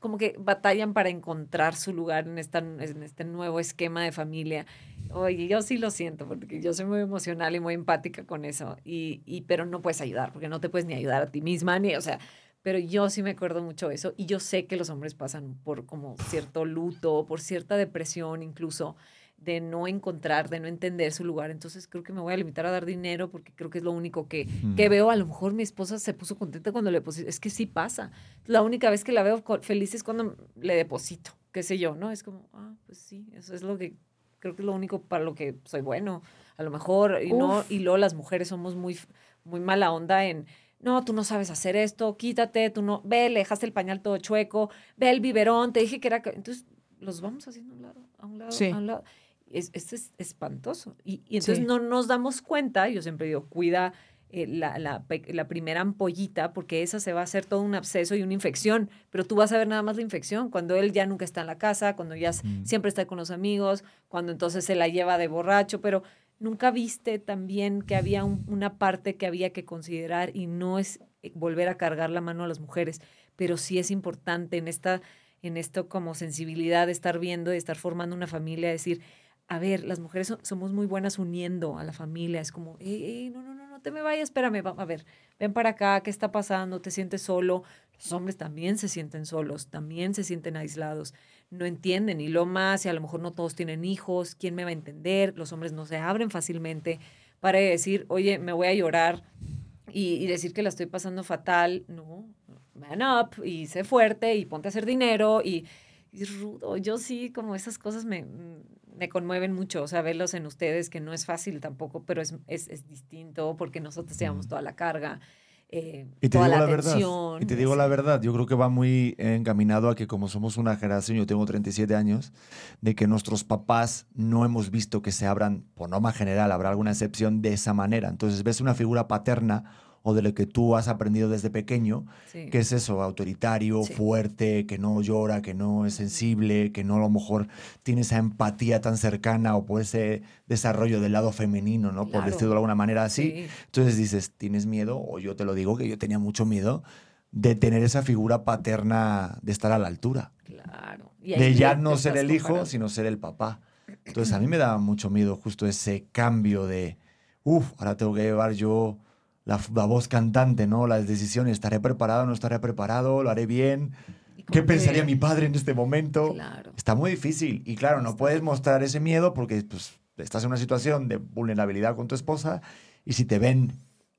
como que batallan para encontrar su lugar en, esta, en este nuevo esquema de familia. Oye, yo sí lo siento, porque yo soy muy emocional y muy empática con eso, y, y, pero no puedes ayudar, porque no te puedes ni ayudar a ti misma, ni, o sea, pero yo sí me acuerdo mucho de eso, y yo sé que los hombres pasan por como cierto luto, por cierta depresión incluso, de no encontrar, de no entender su lugar. Entonces creo que me voy a limitar a dar dinero porque creo que es lo único que, que veo. A lo mejor mi esposa se puso contenta cuando le deposito. Es que sí pasa. La única vez que la veo feliz es cuando le deposito, qué sé yo, ¿no? Es como, ah, pues sí, eso es lo que creo que es lo único para lo que soy bueno. A lo mejor, y no, y luego las mujeres somos muy, muy mala onda en, no, tú no sabes hacer esto, quítate, tú no, ve, le dejaste el pañal todo chueco, ve el biberón, te dije que era... que-". Entonces, los vamos haciendo a un lado, a un lado, Sí. a un lado. Es, esto es espantoso. Y, y entonces Sí. no nos damos cuenta, yo siempre digo, cuida eh, la, la primera ampollita, porque esa se va a hacer todo un absceso y una infección, pero tú vas a ver nada más la infección cuando él ya nunca está en la casa, cuando ya s- siempre está con los amigos, cuando entonces se la lleva de borracho, pero nunca viste también que había un- una parte que había que considerar y no es eh, volver a cargar la mano a las mujeres, pero sí es importante en esta en esto como sensibilidad de estar viendo, de estar formando una familia, decir, a ver, las mujeres so- somos muy buenas uniendo a la familia, es como, "Ey, ey, no, no, no, no, te me vayas, espérame, va- a ver, ven para acá, ¿qué está pasando? ¿Te sientes solo? Los hombres también se sienten solos, también se sienten aislados, no entienden y lo más, y a lo mejor no todos tienen hijos, ¿quién me va a entender? Los hombres no se abren fácilmente para decir, oye, me voy a llorar y, y decir que la estoy pasando fatal. No, man up y sé fuerte y ponte a hacer dinero y es rudo. Yo sí, como esas cosas me, me conmueven mucho, o sea, verlos en ustedes, que no es fácil tampoco, pero es, es, es distinto porque nosotros llevamos toda la carga. eh, Y te toda digo la, la, verdad. Y te digo la verdad, yo creo que va muy encaminado a que como somos una generación, yo tengo 37 años, de que nuestros papás no hemos visto que se abran, por norma general, habrá alguna excepción de esa manera. Entonces ves una figura paterna o de lo que tú has aprendido desde pequeño, sí. que es eso, autoritario, Sí. fuerte, que no llora, que no es sensible, que no a lo mejor tiene esa empatía tan cercana o por ese desarrollo del lado femenino, ¿no? Por decirlo de alguna manera así. Sí. Entonces dices, ¿tienes miedo? O yo te lo digo, que yo tenía mucho miedo de tener esa figura paterna, de estar a la altura. Claro. Y De ya no ser el hijo, sino ser el papá. Entonces a mí me daba mucho miedo justo ese cambio de, uff, ahora tengo que llevar yo la, la voz cantante, ¿no? Las decisiones, ¿estaré preparado, no estaré preparado? ¿Lo haré bien? ¿Qué pensaría mi padre en este momento? Claro. Está muy difícil. Y claro, no puedes mostrar ese miedo porque pues, estás en una situación de vulnerabilidad con tu esposa y si te ven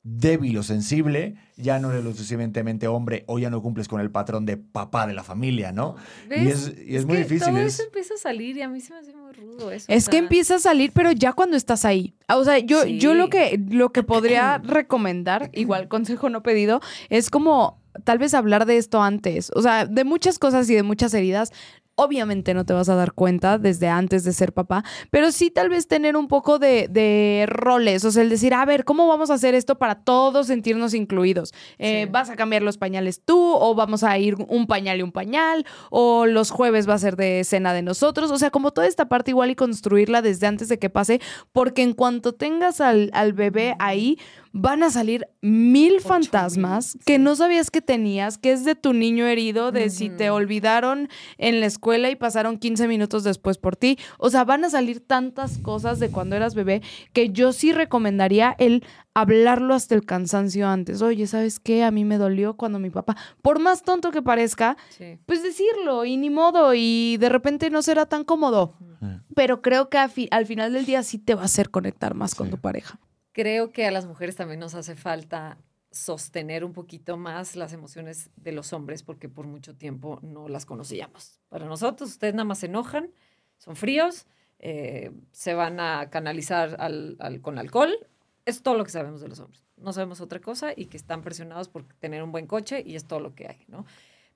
débil o sensible, ya no eres lo suficientemente hombre o ya no cumples con el patrón de papá de la familia, ¿no? Y ¿Ves? es, y es muy que difícil. Todo es- eso empieza a salir y a mí se me hace muy rudo eso. Es o que empieza a salir, pero ya cuando estás ahí. Ah, O sea, yo, yo lo que, lo que podría recomendar, igual consejo no pedido, es como tal vez hablar de esto antes. O sea, de muchas cosas y de muchas heridas. Obviamente no te vas a dar cuenta desde antes de ser papá, pero sí tal vez tener un poco de, de roles, o sea, el decir, a ver, ¿cómo vamos a hacer esto para todos sentirnos incluidos? Eh, Sí. ¿Vas a cambiar los pañales tú o vamos a ir un pañal y un pañal? ¿O los jueves va a ser de cena de nosotros? O sea, como toda esta parte igual y construirla desde antes de que pase, porque en cuanto tengas al, al bebé ahí, van a salir mil Ocho fantasmas mil, que sí. no sabías que tenías, que es de tu niño herido, de si te olvidaron en la escuela y pasaron 15 minutos después por ti. O sea, van a salir tantas cosas de cuando eras bebé que yo sí recomendaría el hablarlo hasta el cansancio antes. Oye, ¿sabes qué? A mí me dolió cuando mi papá, por más tonto que parezca, Sí. pues decirlo y ni modo y de repente no será tan cómodo. Pero creo que fi- al final del día sí te va a hacer conectar más con tu pareja. Creo que a las mujeres también nos hace falta sostener un poquito más las emociones de los hombres porque por mucho tiempo no las conocíamos. Para nosotros, ustedes nada más se enojan, son fríos, eh, se van a canalizar al, al- con alcohol. Es todo lo que sabemos de los hombres. No sabemos otra cosa y que están presionados por tener un buen coche y es todo lo que hay, ¿no?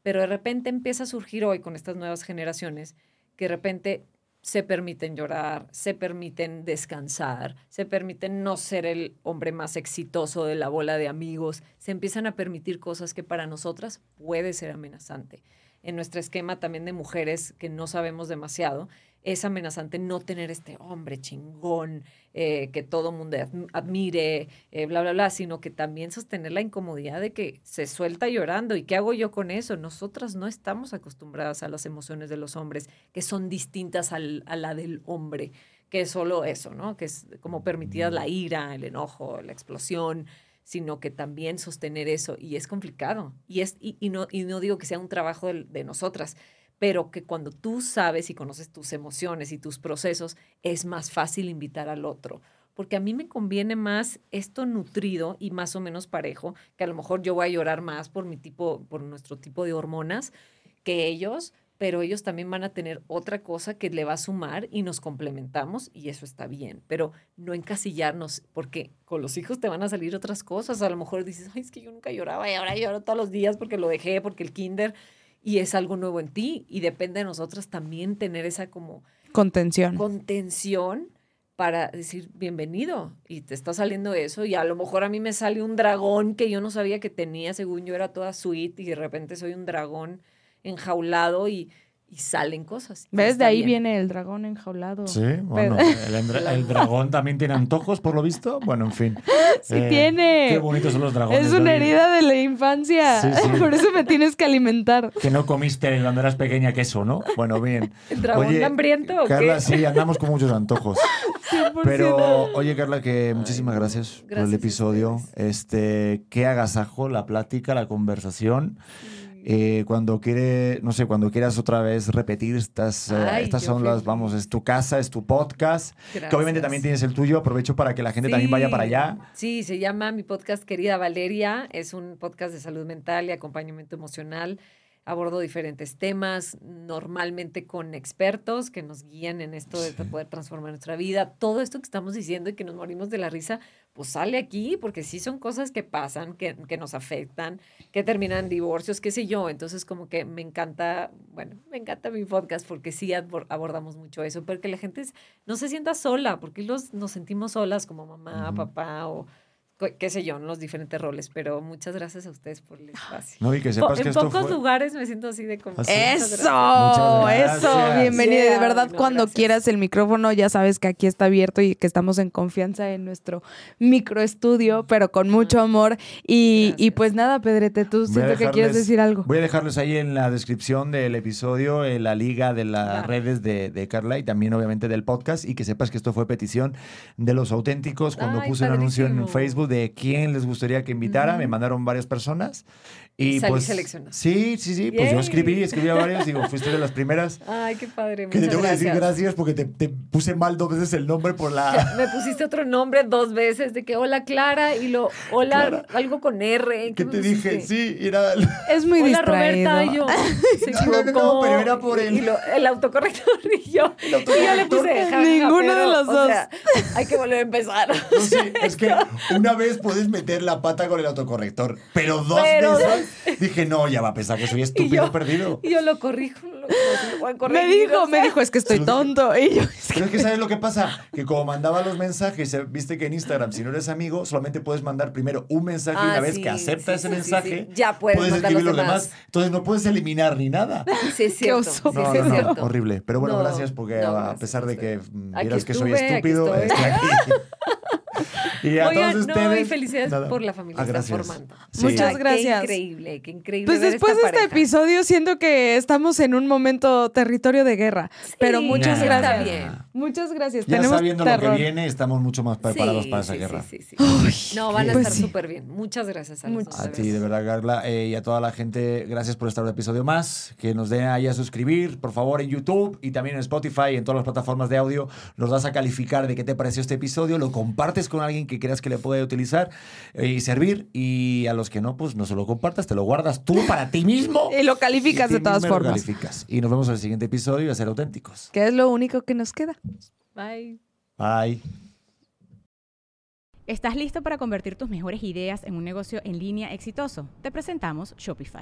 Pero de repente empieza a surgir hoy con estas nuevas generaciones que de repente se permiten llorar, se permiten descansar, se permiten no ser el hombre más exitoso de la bola de amigos, se empiezan a permitir cosas que para nosotras puede ser amenazante. En nuestro esquema también de mujeres que no sabemos demasiado, es amenazante no tener este hombre chingón, eh, que todo mundo adm- admire, eh, bla, bla, bla, sino que también sostener la incomodidad de que se suelta llorando. ¿Y qué hago yo con eso? Nosotras no estamos acostumbradas a las emociones de los hombres, que son distintas al- a la del hombre, que es solo eso, ¿no? Que es como permitida la ira, el enojo, la explosión, sino que también sostener eso. Y es complicado. Y, es, y, y no, y no digo que sea un trabajo de nosotras, pero que cuando tú sabes y conoces tus emociones y tus procesos, es más fácil invitar al otro. Porque a mí me conviene más esto nutrido y más o menos parejo, que a lo mejor yo voy a llorar más por mi tipo, por nuestro tipo de hormonas que ellos, pero ellos también van a tener otra cosa que le va a sumar y nos complementamos y eso está bien, pero no encasillarnos, porque con los hijos te van a salir otras cosas. A lo mejor dices, ay, es que yo nunca lloraba y ahora lloro todos los días porque lo dejé, porque el kinder, y es algo nuevo en ti y depende de nosotras también tener esa como Contención. contención para decir bienvenido y te está saliendo eso y a lo mejor a mí me sale un dragón que yo no sabía que tenía, según yo era toda sweet y de repente soy un dragón enjaulado y, y salen cosas. ¿Ves? De ahí bien. viene el dragón enjaulado. Sí, bueno, el, el dragón también tiene antojos, por lo visto. Bueno, en fin. Sí Eh, tiene. Qué bonitos son los dragones. Es una herida de la infancia. Sí, sí. Por eso me tienes que alimentar. Que no comiste cuando eras pequeña queso, ¿no? Bueno, bien. ¿El dragón Oye, hambriento o Carla, qué? sí, andamos con muchos antojos. Pero, oye, Carla, que muchísimas gracias, por gracias el a episodio. Este, qué agasajo la plática, la conversación. Eh, cuando quiere, no sé, cuando quieras otra vez repetir estas, eh, Ay, estas son las, vamos, es tu casa, es tu podcast, que obviamente también tienes el tuyo. Aprovecho para que la gente también vaya para allá. Sí, se llama mi podcast Querida Valeria. Es un podcast de salud mental y acompañamiento emocional. Abordo diferentes temas, normalmente con expertos que nos guían en esto de poder transformar nuestra vida. Todo esto que estamos diciendo y que nos morimos de la risa, pues sale aquí, porque sí son cosas que pasan, que, que nos afectan, que terminan divorcios, qué sé yo. Entonces, como que me encanta, bueno, me encanta mi podcast porque sí abor- abordamos mucho eso, porque la gente no se sienta sola, porque los, nos sentimos solas como mamá, papá o qué sé yo, en los diferentes roles. Pero muchas gracias a ustedes por el espacio. No, y que Po- sepas que en esto pocos fue... lugares me siento así de como. Así. Eso, eso, bienvenida. Y de Yeah, verdad, no, cuando gracias. quieras el micrófono, ya sabes que aquí está abierto y que estamos en confianza en nuestro microestudio, pero con mucho amor. Y, y pues nada, Pedrete, tú siento que quieres decir algo. Voy a dejarles ahí en la descripción del episodio eh, la liga de las Claro. redes de, de Carla y también obviamente del podcast y que sepas que esto fue petición de los auténticos cuando Ay, puse un anuncio en padrísimo. Facebook de quién les gustaría que invitara, me mandaron varias personas y Y salí pues seleccionada. sí, sí, sí, pues yo escribí, escribí a varios, digo, fuiste de las primeras. Ay, qué padre. Que te tengo que decir gracias. porque te, te puse mal dos veces el nombre por la. Me pusiste otro nombre dos veces de que hola Clara y lo hola algo con R. ¿Qué te dije? pusiste? Sí, era. Es muy hola distraído. Roberta y yo se No, no, no, pero era por el- y lo- el autocorrector y yo. El y yo le puse jaja, Ninguno de los o dos. sea, hay que volver a empezar. No sé, es que una vez puedes meter la pata con el autocorrector, pero dos Pero veces dije, no, ya va a pensar que soy estúpido yo- perdido. Y yo lo corrijo. Lo, Me dijo, o sea. me dijo, es que estoy tonto. Y yo, es que- Pero es que ¿sabes lo que pasa? Que como mandaba los mensajes, eh, viste que en Instagram, si no eres amigo, solamente puedes mandar primero un mensaje y Ah, una vez sí, que acepta sí, ese sí, mensaje, sí. Ya puedes mandar escribir los demás. demás. Entonces no puedes eliminar ni nada. Sí, es cierto. No, sí, no, es no, cierto. horrible. Pero bueno, No, gracias porque no, a pesar de que mm, vieras que soy estúpido, estoy aquí. y a Oigan, todos no, ustedes. y felicidades nada. por la familia Ah, que gracias. formando. Sí. Muchas Qué gracias. increíble, qué increíble. Pues ver después de este episodio siento que estamos en un momento territorio de guerra. pero muchas Nah. gracias. Está bien. Muchas gracias. Ya Tenemos sabiendo lo que viene, estamos mucho más preparados Sí, para esa sí, guerra. Sí, sí, sí. no, van a Pues estar sí. súper bien. Muchas gracias a los A ti, de verdad, Carla, eh, y a toda la gente, gracias por estar un episodio más. Que nos den ahí a suscribir, por favor, en YouTube y también en Spotify, en todas las plataformas de audio. Nos das a calificar de qué te pareció este episodio, lo compartes con alguien que creas que le puede utilizar eh, y servir. Y a los que no, pues no se lo compartas, te lo guardas tú para ti mismo. Y lo calificas Y de todas mismo lo formas. calificas. Y nos vemos en el siguiente episodio a ser auténticos. Que es lo único que nos queda. Bye. Bye. ¿Estás listo para convertir tus mejores ideas en un negocio en línea exitoso? Te presentamos Shopify.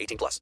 18 plus.